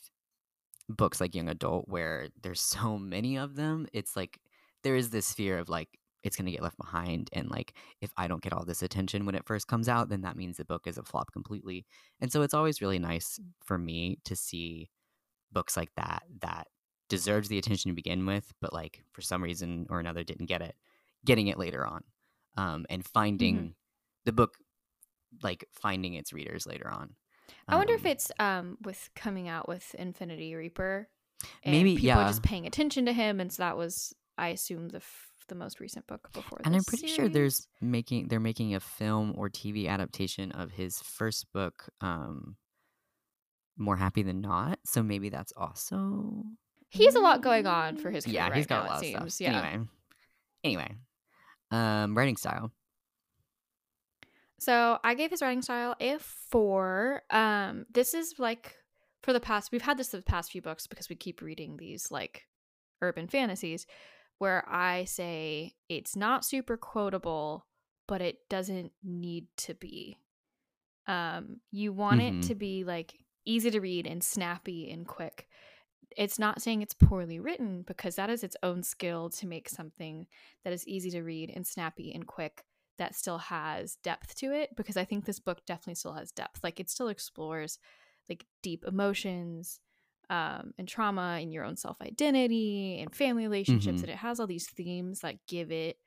Speaker 1: books like young adult where there's so many of them, it's like there is this fear of like it's going to get left behind and like if I don't get all this attention when it first comes out, then that means the book is a flop completely. And so it's always really nice for me to see books like that that deserves the attention to begin with, but like for some reason or another didn't get it, getting it later on. Um and finding the book like finding its readers later on.
Speaker 2: I wonder if
Speaker 1: Um,
Speaker 2: it's um with coming out with Infinity Reaper. And
Speaker 1: Maybe,
Speaker 2: people
Speaker 1: yeah.
Speaker 2: just paying attention to him, and so that was, I assume, the f- the most recent book before.
Speaker 1: and I'm pretty sure there's
Speaker 2: series.
Speaker 1: making they're making a film or TV adaptation of his first book, um, More Happy Than Not. So maybe that's also
Speaker 2: he has a lot going on for his career
Speaker 1: yeah,
Speaker 2: right
Speaker 1: he's got
Speaker 2: now,
Speaker 1: a lot of
Speaker 2: seems.
Speaker 1: stuff.
Speaker 2: Yeah.
Speaker 1: Anyway, anyway, um, writing style.
Speaker 2: So I gave his writing style a four. Um, this is like for the past we've had this the past few books because we keep reading these like urban fantasies where I say it's not super quotable, but it doesn't need to be. Um, you want
Speaker 1: Mhm.
Speaker 2: it to be like easy to read and snappy and quick. It's not saying it's poorly written because that is its own skill to make something that is easy to read and snappy and quick that still has depth to it because I think this book definitely still has depth. Like it still explores like deep emotions um, and trauma and your own self identity and family relationships,
Speaker 1: Mhm.
Speaker 2: and it has all these themes that give it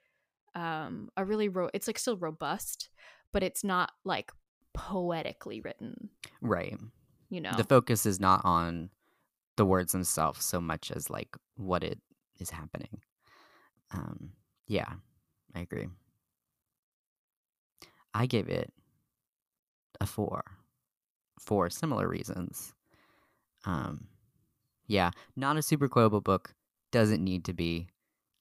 Speaker 2: um, a really ro- it's like still robust, but it's not like poetically written.
Speaker 1: Right.
Speaker 2: You know,
Speaker 1: The focus is not on the words themselves so much as like what it is happening. Um, yeah, I agree. I gave it a four for similar reasons. Um, yeah, not a super quotable book. Doesn't need to be.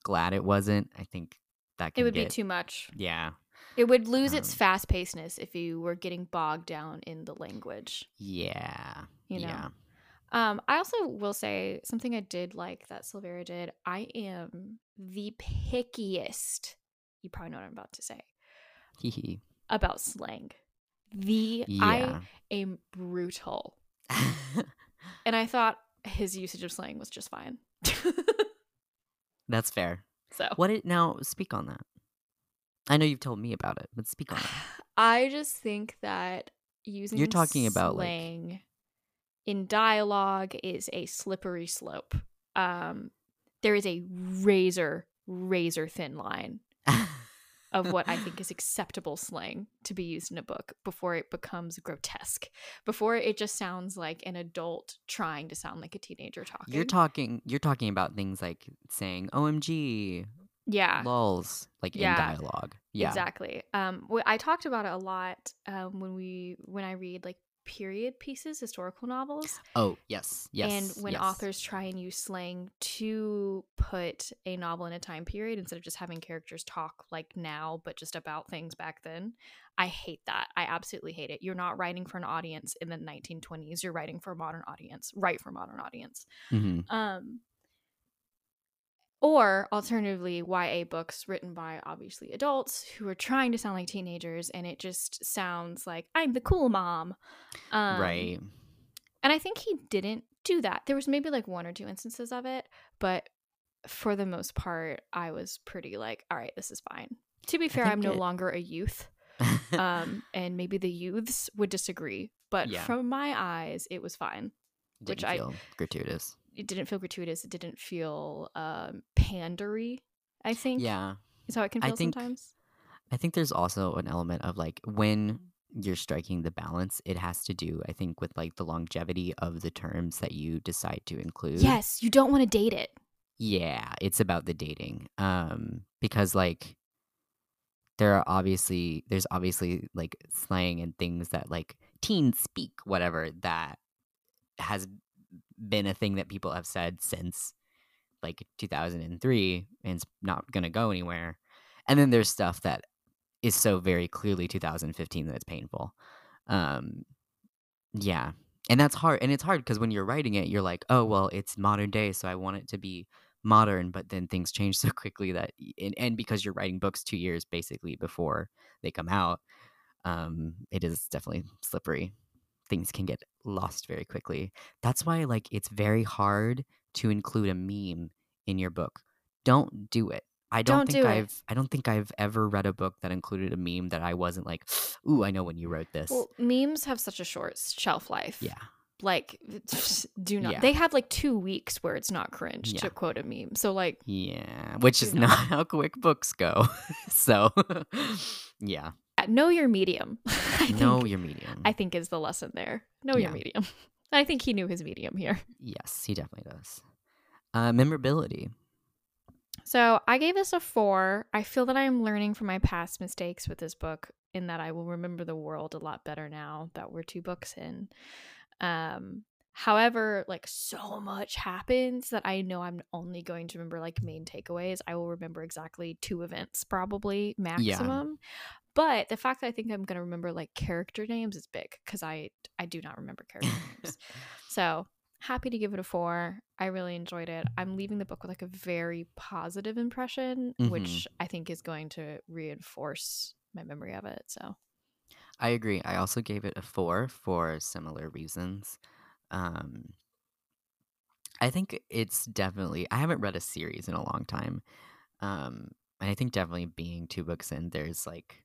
Speaker 1: Glad it wasn't. I think that
Speaker 2: it would
Speaker 1: get,
Speaker 2: be too much.
Speaker 1: Yeah,
Speaker 2: It would lose its
Speaker 1: Um,
Speaker 2: fast pacedness if you were getting bogged down in the language.
Speaker 1: yeah,
Speaker 2: You know.
Speaker 1: yeah.
Speaker 2: Um, I also will say something I did like that Silvera did. I am the pickiest. You probably know what I'm about to say about slang. The
Speaker 1: Yeah.
Speaker 2: I am brutal, and I thought his usage of slang was just fine.
Speaker 1: That's fair.
Speaker 2: so
Speaker 1: What it now? Speak on that. I know you've told me about it, but speak on it.
Speaker 2: I just think that using you're
Speaker 1: talking about, like-
Speaker 2: slang in dialogue is a slippery slope. Um, there is a razor razor thin line of what I think is acceptable slang to be used in a book before it becomes grotesque, before it just sounds like an adult trying to sound like a teenager talking.
Speaker 1: You're talking. You're talking about things like saying "OMG,"
Speaker 2: yeah,
Speaker 1: lulls, like
Speaker 2: Yeah.
Speaker 1: in dialogue. Yeah.
Speaker 2: exactly. Um, I talked about it a lot um, when we when I read like period pieces, historical novels,
Speaker 1: Oh yes, yes.
Speaker 2: and when
Speaker 1: yes.
Speaker 2: authors try and use slang to put a novel in a time period instead of just having characters talk like now, but just about things back then. I hate that. I absolutely hate it. You're not writing for an audience in the 1920s. You're writing for a modern audience. Write for a modern audience.
Speaker 1: Mhm.
Speaker 2: Um, or alternatively, YA books written by obviously adults who are trying to sound like teenagers, and it just sounds like I'm the cool mom. Um,
Speaker 1: right.
Speaker 2: And I think he didn't do that. There was maybe like one or two instances of it, but for the most part, I was pretty like, all right, this is fine. To be fair, I'm no
Speaker 1: it-
Speaker 2: longer a youth, um, and maybe the youths would disagree, but
Speaker 1: Yeah.
Speaker 2: from my eyes, it was fine.
Speaker 1: Didn't
Speaker 2: which I-
Speaker 1: feel gratuitous.
Speaker 2: It didn't feel gratuitous. It didn't feel um, pandery. I think
Speaker 1: Yeah.
Speaker 2: is how it can
Speaker 1: I
Speaker 2: feel
Speaker 1: think-
Speaker 2: sometimes.
Speaker 1: I think there's also an element of like when you're striking the balance, it has to do, I think, with like the longevity of the terms that you decide to include.
Speaker 2: Yes, you don't want to date it.
Speaker 1: Yeah, it's about the dating. Um, because like there are obviously there's obviously like slang and things that like teens speak, whatever, that has been a thing that people have said since like 2003 and it's not going to go anywhere. And then there's stuff that is so very clearly 2015 that it's painful. Um, yeah. And that's hard. And it's hard because when you're writing it, you're like, oh, well, it's modern day. So I want it to be modern. But then things change so quickly that, and, and because you're writing books two years basically before they come out, um, it is definitely slippery. Things can get lost very quickly. That's why, like, it's very hard to include a meme in your book. Don't do it. I don't,
Speaker 2: Don't
Speaker 1: think
Speaker 2: do.
Speaker 1: I've I don't think I've ever read a book that included a meme that I wasn't like, ooh, I know when you wrote this.
Speaker 2: Well, memes have such a short shelf life.
Speaker 1: yeah.
Speaker 2: Like, do not.
Speaker 1: Yeah.
Speaker 2: They have like two weeks where it's not cringe
Speaker 1: Yeah.
Speaker 2: to quote a meme. So, like,
Speaker 1: Yeah. Which is
Speaker 2: not.
Speaker 1: not how quick books go. so yeah.
Speaker 2: Know your medium. I
Speaker 1: know
Speaker 2: think,
Speaker 1: your medium.
Speaker 2: I think is the lesson there. Know
Speaker 1: Yeah.
Speaker 2: your medium. I think he knew his medium here.
Speaker 1: yes, he definitely does. Uh memorability.
Speaker 2: So I gave this a four. I feel that I'm learning from my past mistakes with this book in that I will remember the world a lot better now that we're two books in. Um, however, like so much happens that I know I'm only going to remember like main takeaways. I will remember exactly two events, probably maximum. But the fact that I think I'm going to remember like character names is big because I I do not remember character names. So happy to give it a four. I really enjoyed it. I'm leaving the book with like a very positive impression,
Speaker 1: Mhm.
Speaker 2: which I think is going to reinforce my memory of it. So
Speaker 1: I agree. I also gave it a four for similar reasons. Um, I think it's definitely. I haven't read a series in a long time, um, and I think definitely being two books in, there's like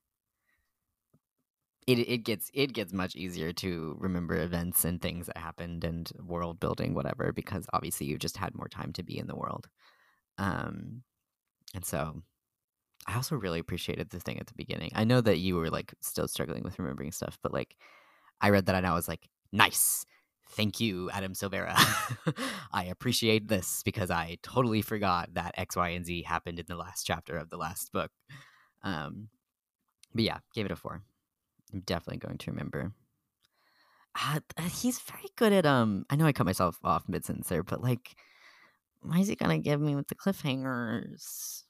Speaker 1: it. It gets it gets much easier to remember events and things that happened and world building, whatever, because obviously you've just had more time to be in the world. Um, and so I also really appreciated the thing at the beginning. I know that you were like still struggling with remembering stuff, but like I read that and I was like, nice. Thank you, Adam Silvera. I appreciate this because I totally forgot that X, Y, and Z happened in the last chapter of the last book. Um, but yeah, gave it a four. I'm definitely going to remember. Uh, he's very good at um. I know I cut myself off mid sentence there, but like, why is he gonna give me with the cliffhangers?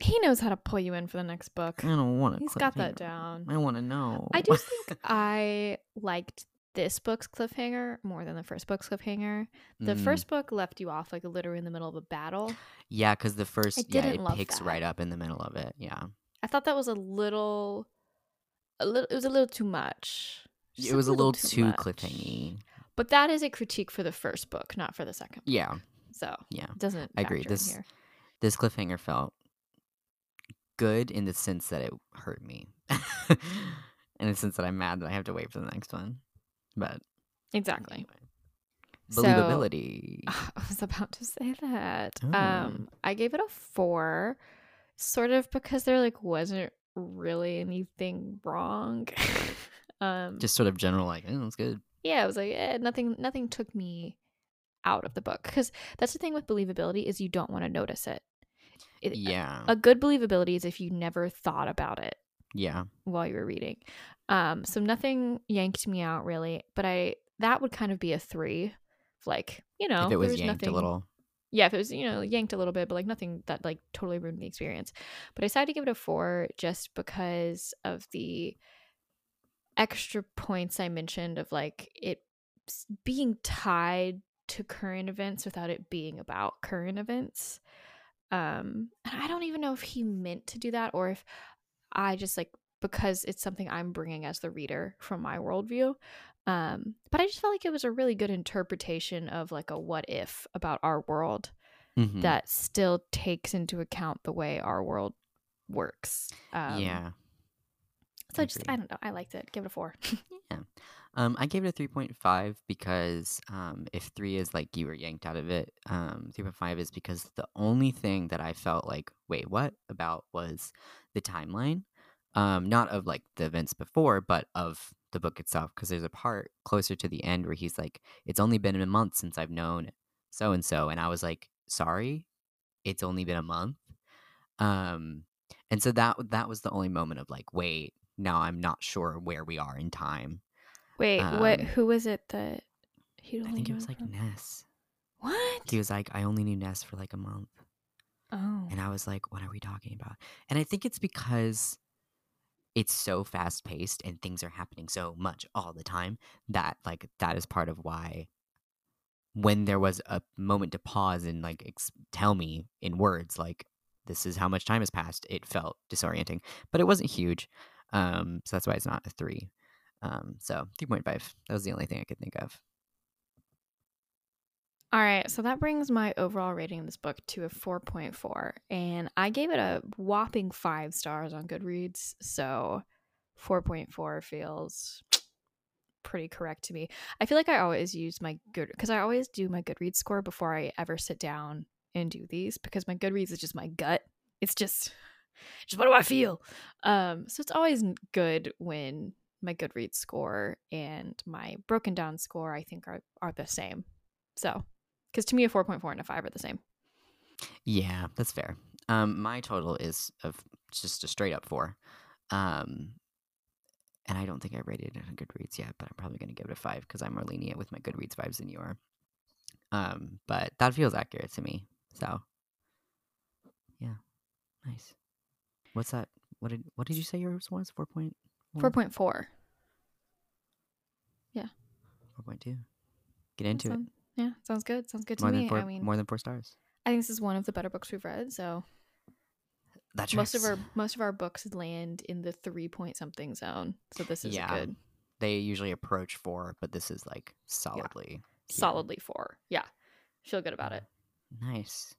Speaker 2: he knows how to pull you in for the next book.
Speaker 1: I don't want to.
Speaker 2: He's got that down.
Speaker 1: I want to know.
Speaker 2: I do think I liked this book's cliffhanger more than the first book's cliffhanger. The
Speaker 1: Mm,
Speaker 2: first book left you off like literally in the middle of a battle.
Speaker 1: yeah, because the first, yeah, it picks
Speaker 2: that.
Speaker 1: right up in the middle of it. Yeah,
Speaker 2: I thought that was a little, a little. It was a little too much. Just
Speaker 1: it was a little, too
Speaker 2: much.
Speaker 1: cliffhangy.
Speaker 2: But that is a critique for the first book, not for the second. book.
Speaker 1: Yeah,
Speaker 2: So
Speaker 1: yeah.
Speaker 2: it doesn't.
Speaker 1: I agree. This-
Speaker 2: here.
Speaker 1: This cliffhanger felt good in the sense that it hurt me, in the sense that I'm mad that I have to wait for the next one. But
Speaker 2: exactly.
Speaker 1: anyway.
Speaker 2: So-
Speaker 1: believability.
Speaker 2: I was about to say that.
Speaker 1: Oh.
Speaker 2: Um, I gave it a four, sort of because there like wasn't really anything wrong. um,
Speaker 1: Just sort of general, like, oh, it's good.
Speaker 2: yeah, it was like eh, nothing. Nothing took me out of the book because that's the thing with believability is you don't want to notice it. It-
Speaker 1: Yeah,
Speaker 2: A good believability is if you never thought about it
Speaker 1: yeah.
Speaker 2: while you were reading. Um, so nothing yanked me out really, but I that would kind of be a three. Like you know,
Speaker 1: if it was yanked
Speaker 2: nothing,
Speaker 1: a little.
Speaker 2: Yeah, if it was, you know, yanked a little bit, but like nothing that like totally ruined the experience. But I decided to give it a four just because of the extra points I mentioned of like it being tied to current events without it being about current events. Um, and I don't even know if he meant to do that or if I just like because it's something I'm bringing as the reader from my worldview. Um, but I just felt like it was a really good interpretation of like a what if about our world
Speaker 1: Mhm.
Speaker 2: that still takes into account the way our world works. Um,
Speaker 1: yeah.
Speaker 2: So I just. I don't know. I liked it. Give it a four. yeah.
Speaker 1: Um, I gave it a three point five because um, if three is like you were yanked out of it, um, three point five is because the only thing that I felt like, wait, what about was the timeline, um, not of like the events before, but of the book itself. Because there's a part closer to the end where he's like, "It's only been a month since I've known so and so," and I was like, "Sorry, it's only been a month." Um, and so that that was the only moment of like, wait, now I'm not sure where we are in time.
Speaker 2: Wait, what?
Speaker 1: Um,
Speaker 2: Who was it that He
Speaker 1: I think it was like Ness.
Speaker 2: what?
Speaker 1: He was like, I only knew Ness for like a month.
Speaker 2: oh,
Speaker 1: And I was like, what are we talking about? And I think it's because it's so fast paced and things are happening so much all the time that like that is part of why when there was a moment to pause and like ex- tell me in words like this is how much time has passed it felt disorienting but it wasn't huge um so that's why it's not a 3 um so 3.5 that was the only thing i could think of
Speaker 2: All right, so that brings my overall rating of this book to a 4.4, and I gave it a whopping five stars on Goodreads, so 4.4 feels pretty correct to me. I feel like I always use my good because I always do my Goodreads score before I ever sit down and do these because my Goodreads is just my gut. It's just, just what do I feel? Um, so it's always good when my Goodreads score and my broken down score I think are are the same. So, because to me a 4.4 and a 5 are the same.
Speaker 1: yeah that's fair um my total is of just a straight up 4 um and I don't think I rated it on Goodreads yet, but I'm probably going to give it a five because I'm more lenient with my Goodreads vibes than you are. Um, but that feels accurate to me. So, yeah, nice. What's that? What did what did you say yours was? Four point
Speaker 2: 4.4.
Speaker 1: four point two. Get into it.
Speaker 2: Yeah, sounds good. Sounds good to
Speaker 1: More
Speaker 2: me.
Speaker 1: four.
Speaker 2: I mean,
Speaker 1: more than four stars.
Speaker 2: I think this is one of the better books we've read. So
Speaker 1: That's
Speaker 2: most of our most of our books land in the three point something zone. So this is
Speaker 1: Yeah.
Speaker 2: good,
Speaker 1: They usually approach four, but this is like solidly here.
Speaker 2: solidly four. Yeah, feel good about it.
Speaker 1: Nice.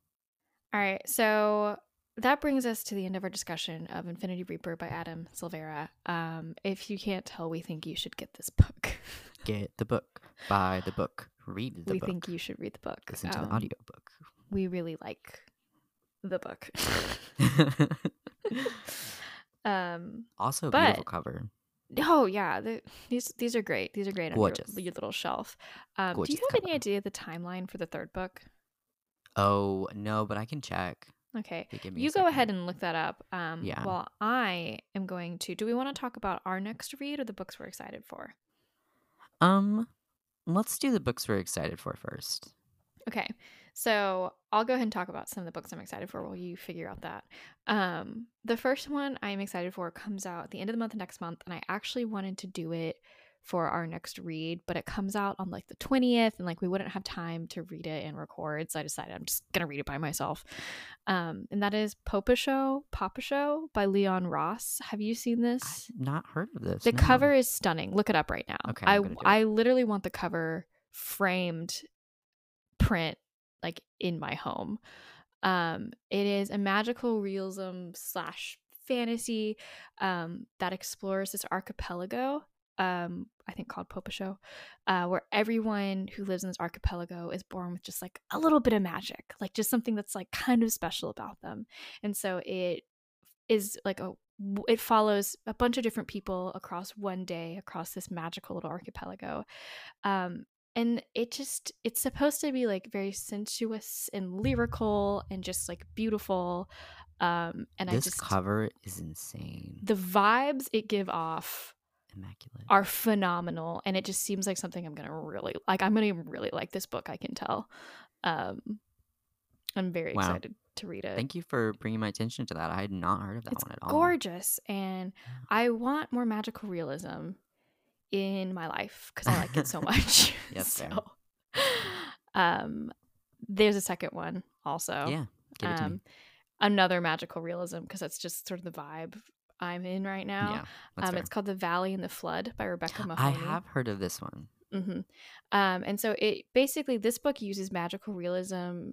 Speaker 2: All right, so that brings us to the end of our discussion of Infinity Reaper by Adam Silvera. Um, if you can't tell, we think you should get this book.
Speaker 1: Get the book. Buy the book. Read the
Speaker 2: we
Speaker 1: book.
Speaker 2: think you should read the book.
Speaker 1: Listen to
Speaker 2: Um,
Speaker 1: the audiobook.
Speaker 2: We really like the book. um,
Speaker 1: also,
Speaker 2: But-
Speaker 1: beautiful cover.
Speaker 2: Oh yeah, the, these these are great. These are great
Speaker 1: Gorgeous.
Speaker 2: on your, your little shelf. Um, do you have any idea of the timeline for the third book?
Speaker 1: Oh no, but I can check.
Speaker 2: Okay,
Speaker 1: If give me a
Speaker 2: you go ahead and look that up. Um,
Speaker 1: Yeah.
Speaker 2: While I am going to. Do we want to talk about our next read or the books we're excited for?
Speaker 1: Um, let's do the books we're excited for first.
Speaker 2: Okay, so I'll go ahead and talk about some of the books I'm excited for while you figure out that. Um, the first one I'm excited for comes out at the end of the month next month, and I actually wanted to do it for our next read, but it comes out on like the 20th, and like we wouldn't have time to read it and record, so I decided I'm just gonna read it by myself. Um, and that is Popa Show, Papa Show by Leone Ross. Have you seen this?
Speaker 1: I've not heard of this.
Speaker 2: The
Speaker 1: no.
Speaker 2: cover is stunning. Look it up right now.
Speaker 1: Okay,
Speaker 2: I
Speaker 1: I'm gonna do it.
Speaker 2: I literally want the cover framed print like in my home. Um, it is a magical realism slash fantasy um, that explores this archipelago. Um, I think called Popa Show, uh, where everyone who lives in this archipelago is born with just like a little bit of magic, like just something that's like kind of special about them. And so it is like a it follows a bunch of different people across one day across this magical little archipelago um and it just it's supposed to be like very sensuous and lyrical and just like beautiful um and
Speaker 1: This
Speaker 2: i just
Speaker 1: cover is insane.
Speaker 2: the vibes it give off
Speaker 1: Immaculate.
Speaker 2: are phenomenal and it just seems like something i'm gonna really like i'm gonna really like this book i can tell um i'm very
Speaker 1: Wow.
Speaker 2: excited to read it
Speaker 1: Thank you for bringing my attention to that. I had not heard of that
Speaker 2: it's
Speaker 1: one at all.
Speaker 2: gorgeous and i want more magical realism in my life because i like it so much
Speaker 1: Yes,
Speaker 2: so um there's a second one also
Speaker 1: Yeah, give it to me.
Speaker 2: um another magical realism because that's just sort of the vibe i'm in right now
Speaker 1: Yeah,
Speaker 2: um it's called the valley and the flood by rebecca Mahoney.
Speaker 1: I have heard of this one.
Speaker 2: Mm-hmm. Um, and so it basically this book uses magical realism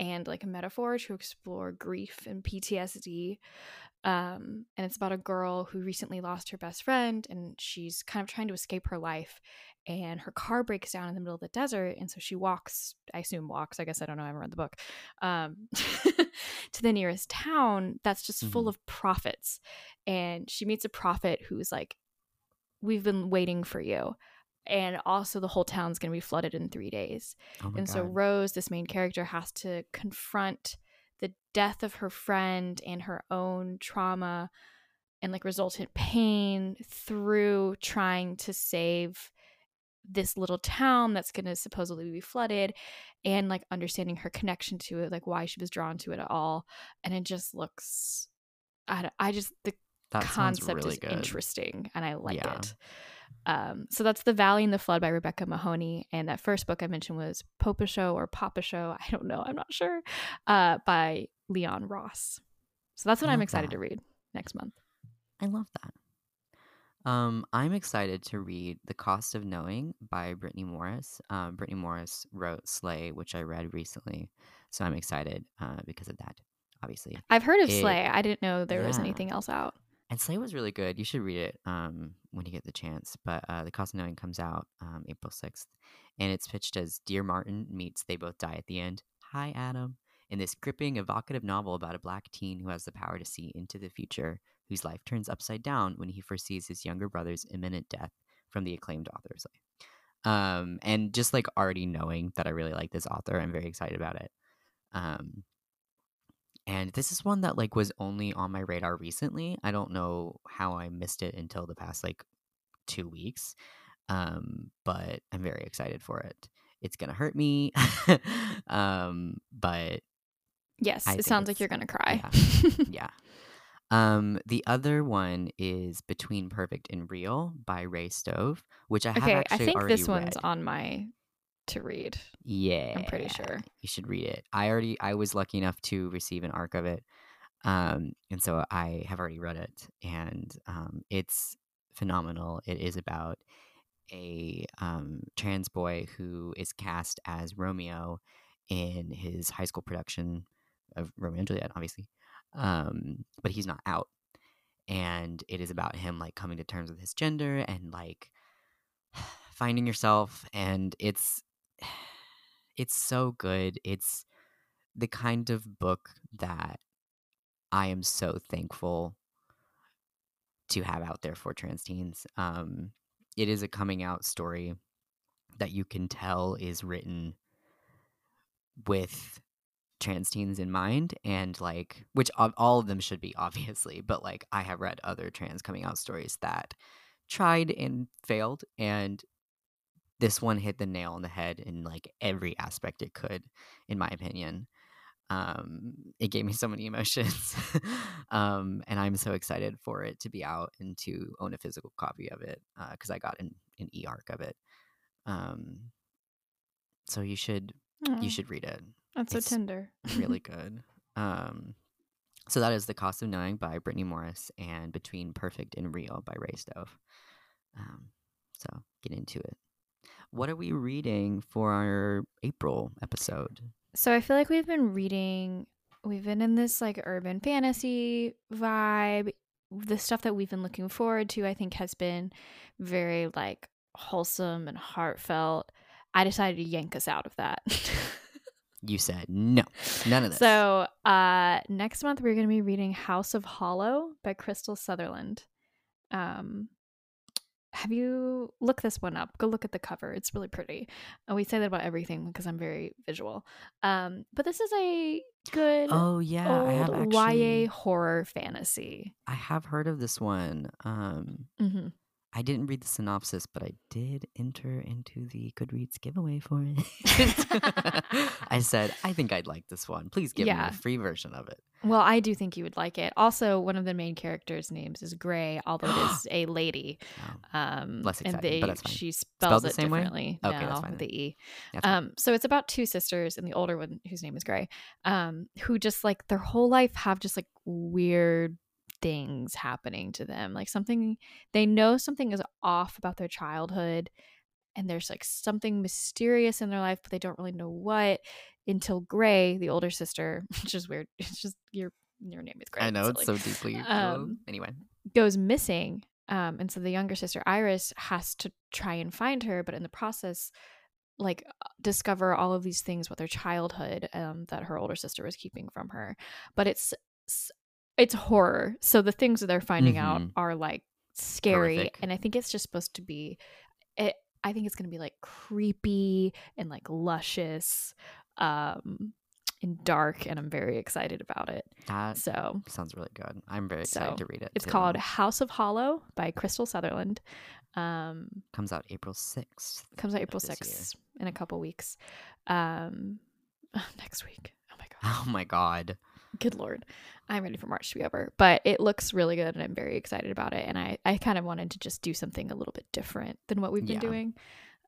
Speaker 2: and like a metaphor to explore grief and PTSD. Um, and it's about a girl who recently lost her best friend and she's kind of trying to escape her life. And her car breaks down in the middle of the desert. And so she walks, I assume walks, I guess I don't know, I haven't read the book, um, to the nearest town that's just full
Speaker 1: Mhm.
Speaker 2: of prophets. And she meets a prophet who's like, We've been waiting for you and also the whole town's going to be flooded in three days.
Speaker 1: Oh
Speaker 2: and
Speaker 1: god.
Speaker 2: so Rose, this main character, has to confront the death of her friend and her own trauma and like resultant pain through trying to save this little town that's going to supposedly be flooded and like understanding her connection to it like why she was drawn to it at all and it just looks i, I just the
Speaker 1: That
Speaker 2: concept
Speaker 1: really
Speaker 2: is
Speaker 1: good.
Speaker 2: interesting and i like
Speaker 1: Yeah.
Speaker 2: it um, so that's the valley and the flood by rebecca mahoney. And that first book i mentioned was popa show or papa show. I don't know. I'm not sure. Uh, by leone ross. So that's what i'm excited
Speaker 1: that.
Speaker 2: to read next month.
Speaker 1: I love that. Um, I'm excited to read The Cost of Knowing by Brittney Morris. Um, Brittney Morris wrote Slay, which I read recently, so I'm excited uh, because of that, obviously.
Speaker 2: i've heard of
Speaker 1: It-
Speaker 2: slay. I didn't know there was anything else out
Speaker 1: And Slay was really good. You should read it um, when you get the chance. But uh, The Cost of Knowing comes out um, April 6th, and it's pitched as Dear Martin meets They Both Die at the End. Hi, Adam. In this gripping, evocative novel about a black teen who has the power to see into the future, whose life turns upside down when he foresees his younger brother's imminent death from the acclaimed author Slay. Um, and just like already knowing that I really like this author, I'm very excited about it. Um, and this is one that like was only on my radar recently. I don't know how I missed it until the past like two weeks. Um, but I'm very excited for it. It's gonna hurt me. um, but
Speaker 2: yes
Speaker 1: I
Speaker 2: it sounds like you're gonna cry
Speaker 1: yeah. Um, the other one is Between Perfect and Real by Ray Stoeve, which I have
Speaker 2: okay i think this one's on my to read
Speaker 1: Yeah, I'm
Speaker 2: pretty sure.
Speaker 1: you should read it. I already I was lucky enough to receive an arc of it, um, and so I have already read it, and um, it's phenomenal. It is about a um, trans boy who is cast as Romeo in his high school production of Romeo and Juliet, obviously, um, but he's not out, and it is about him like coming to terms with his gender and like finding yourself, and it's it's so good. It's the kind of book that I am so thankful to have out there for trans teens. Um, it is a coming out story that you can tell is written with trans teens in mind and like which all of them should be obviously but like i have read other trans coming out stories that tried and failed and this one hit the nail on the head in like every aspect it could in my opinion. Um it gave me so many emotions um and i'm so excited for it to be out and to own a physical copy of it because i got an, an e-arc of it. Um so you should
Speaker 2: Aw,
Speaker 1: you should read it.
Speaker 2: That's so tender.
Speaker 1: really good. Um so that is the cost of knowing by brittney morris and between perfect and real by ray stoeve. Um so get into it what are we reading for our april episode
Speaker 2: So I feel like we've been reading, we've been in this like urban fantasy vibe. The stuff that we've been looking forward to, I think, has been very like wholesome and heartfelt. I decided to yank us out of that.
Speaker 1: you said no none of this
Speaker 2: so uh, next month we're going to be reading House of Hollow by Krystal Sutherland. Um, have you look this one up? Go look at the cover. It's really pretty. And we say that about everything because I'm very visual. Um, but this is a good
Speaker 1: oh yeah i have actually
Speaker 2: YA horror fantasy.
Speaker 1: i have heard of this one um
Speaker 2: hmm
Speaker 1: I didn't read the synopsis, but I did enter into the Goodreads giveaway for it. I said, I think I'd like this one. Please give me
Speaker 2: Yeah.
Speaker 1: a free version of it.
Speaker 2: Well, I do think you would like it. Also, one of the main characters' names is Gray, although it is a lady.
Speaker 1: Oh,
Speaker 2: Um,
Speaker 1: Less
Speaker 2: and they
Speaker 1: but that's fine.
Speaker 2: she
Speaker 1: Spelled
Speaker 2: spells
Speaker 1: the
Speaker 2: it
Speaker 1: same way?
Speaker 2: differently.
Speaker 1: Okay,
Speaker 2: no,
Speaker 1: that's fine
Speaker 2: with the e. Um, so it's about two sisters, and the older one, whose name is Gray, um, who just like their whole life have just like weird things happening to them. Like something they know something is off about their childhood, and there's like something mysterious in their life, but they don't really know what until Gray, the older sister, which is weird. It's just your your name is Gray.
Speaker 1: I know
Speaker 2: it's
Speaker 1: so deeply.
Speaker 2: Um,
Speaker 1: anyway,
Speaker 2: goes missing. Um, and so the younger sister Iris has to try and find her, but in the process, like uh, discover all of these things about their childhood um, that her older sister was keeping from her. But it's it's horror, so the things that they're finding out
Speaker 1: Mhm.
Speaker 2: are like scary,
Speaker 1: Horrific.
Speaker 2: and I think it's just supposed to be. It, I think it's going to be like creepy and like luscious, um, and dark, and I'm very excited about it.
Speaker 1: that
Speaker 2: So
Speaker 1: sounds really good. I'm very excited
Speaker 2: So,
Speaker 1: to read it.
Speaker 2: it's
Speaker 1: too.
Speaker 2: called House of Hollow by Krystal Sutherland. Um,
Speaker 1: Comes out April 6th.
Speaker 2: comes out April 6th in a couple weeks. Um, next week. Oh my god.
Speaker 1: Oh my god.
Speaker 2: Good lord. I'm ready for March to be over. But it looks really good and I'm very excited about it. And I, I kind of wanted to just do something a little bit different than what we've been
Speaker 1: Yeah.
Speaker 2: doing.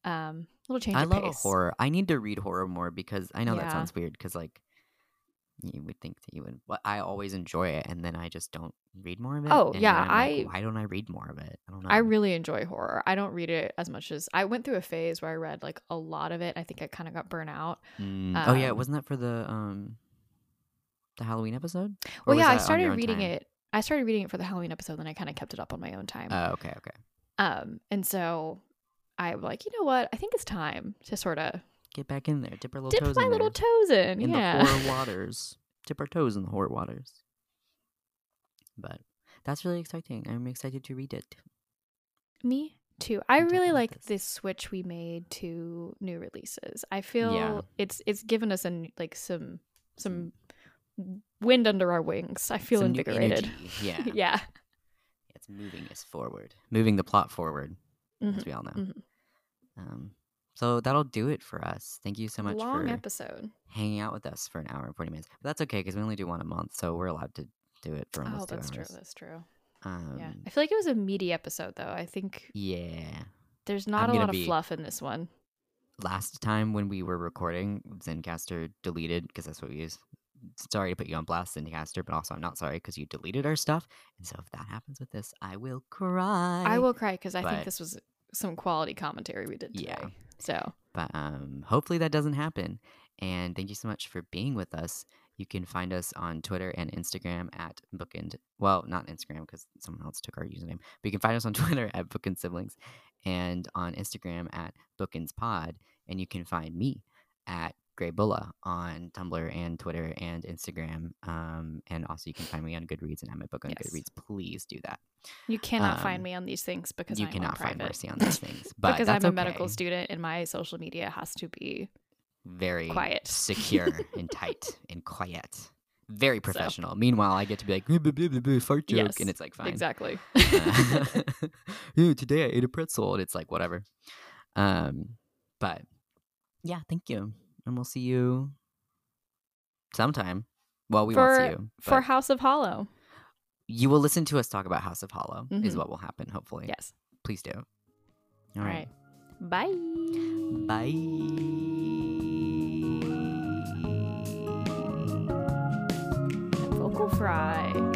Speaker 2: Um, a little change
Speaker 1: I
Speaker 2: of
Speaker 1: love horror. I need to read horror more because I know that sounds weird because like you would think that you would, but I always enjoy it, and then I just don't read more of it.
Speaker 2: Oh,
Speaker 1: and
Speaker 2: yeah,
Speaker 1: like,
Speaker 2: I-
Speaker 1: why don't I read more of it? I don't know.
Speaker 2: I really enjoy horror. I don't read it as much as I went through a phase where I read like a lot of it. I think I kind of got burnt out.
Speaker 1: Mm, oh yeah,
Speaker 2: um,
Speaker 1: wasn't that for the um the Halloween episode? Or
Speaker 2: Well, yeah, I started reading
Speaker 1: time?
Speaker 2: it. I started reading it for the Halloween episode, then I kind of kept it up on my own time.
Speaker 1: Oh, okay, okay.
Speaker 2: um, and so I was like, you know what? I think it's time to sort of
Speaker 1: Get back in there. Dip our little
Speaker 2: dip
Speaker 1: toes
Speaker 2: my
Speaker 1: in
Speaker 2: little
Speaker 1: there.
Speaker 2: toes in.
Speaker 1: in
Speaker 2: yeah.
Speaker 1: the horror waters. Dip our toes in the horror waters. But that's really exciting. I'm excited to read it.
Speaker 2: Me too. I
Speaker 1: I'm
Speaker 2: really like
Speaker 1: about
Speaker 2: this switch we made to new releases. I feel it's it's given us an like some some wind under our wings. I feel
Speaker 1: Some
Speaker 2: invigorated.
Speaker 1: Yeah.
Speaker 2: yeah.
Speaker 1: It's moving us forward, moving the plot forward, as
Speaker 2: Mhm.
Speaker 1: we all know.
Speaker 2: mhm.
Speaker 1: Um, so that'll do it for us. Thank you so much
Speaker 2: Long
Speaker 1: for
Speaker 2: episode.
Speaker 1: hanging out with us for an hour and 40 minutes. But that's okay because we only do one a month, so we're allowed to do it for almost
Speaker 2: Oh,
Speaker 1: two
Speaker 2: that's true. That's true.
Speaker 1: Um,
Speaker 2: Yeah. I feel like it was a meaty episode though. I think
Speaker 1: yeah.
Speaker 2: there's not a
Speaker 1: gonna
Speaker 2: lot of fluff in this one.
Speaker 1: Last time when we were recording, Zencastr deleted because that's what we use. Sorry to put you on blast, Zencastr, but also I'm not sorry because you deleted our stuff. And so if that happens with this, I will cry.
Speaker 2: I will cry because I think this was some quality commentary we did today.
Speaker 1: Yeah.
Speaker 2: So
Speaker 1: But um, hopefully that doesn't happen. And thank you so much for being with us. You can find us on Twitter and Instagram at Bookend. Well, not Instagram because someone else took our username. But you can find us on Twitter at Bookend Siblings and on Instagram at Bookends Pod. And you can find me at Grey Bulla on Tumblr and Twitter and Instagram. Um, and also you can find me on Goodreads and have my book on
Speaker 2: Yes.
Speaker 1: Goodreads. Please do that.
Speaker 2: you cannot
Speaker 1: Um,
Speaker 2: find me on these things because
Speaker 1: you
Speaker 2: I'm
Speaker 1: cannot find mercy on these things. But
Speaker 2: because I'm a medical student and my social media has to be
Speaker 1: very
Speaker 2: Quiet.
Speaker 1: secure and tight and quiet. Very professional. Meanwhile, I get to be like, "Blah, blah, blah, blah, blah, fart joke,
Speaker 2: Yes,
Speaker 1: and it's like fine.
Speaker 2: exactly.
Speaker 1: Uh, today I ate a pretzel, and it's like whatever. Um, but yeah, thank you, and we'll see you sometime. Well, we for, won't see you
Speaker 2: for House of Hollow.
Speaker 1: You will listen to us talk about House of Hollow, mm-hmm.
Speaker 2: is
Speaker 1: what will happen, hopefully.
Speaker 2: Yes.
Speaker 1: Please do.
Speaker 2: All, All right. right. Bye.
Speaker 1: Bye. Vocal fry.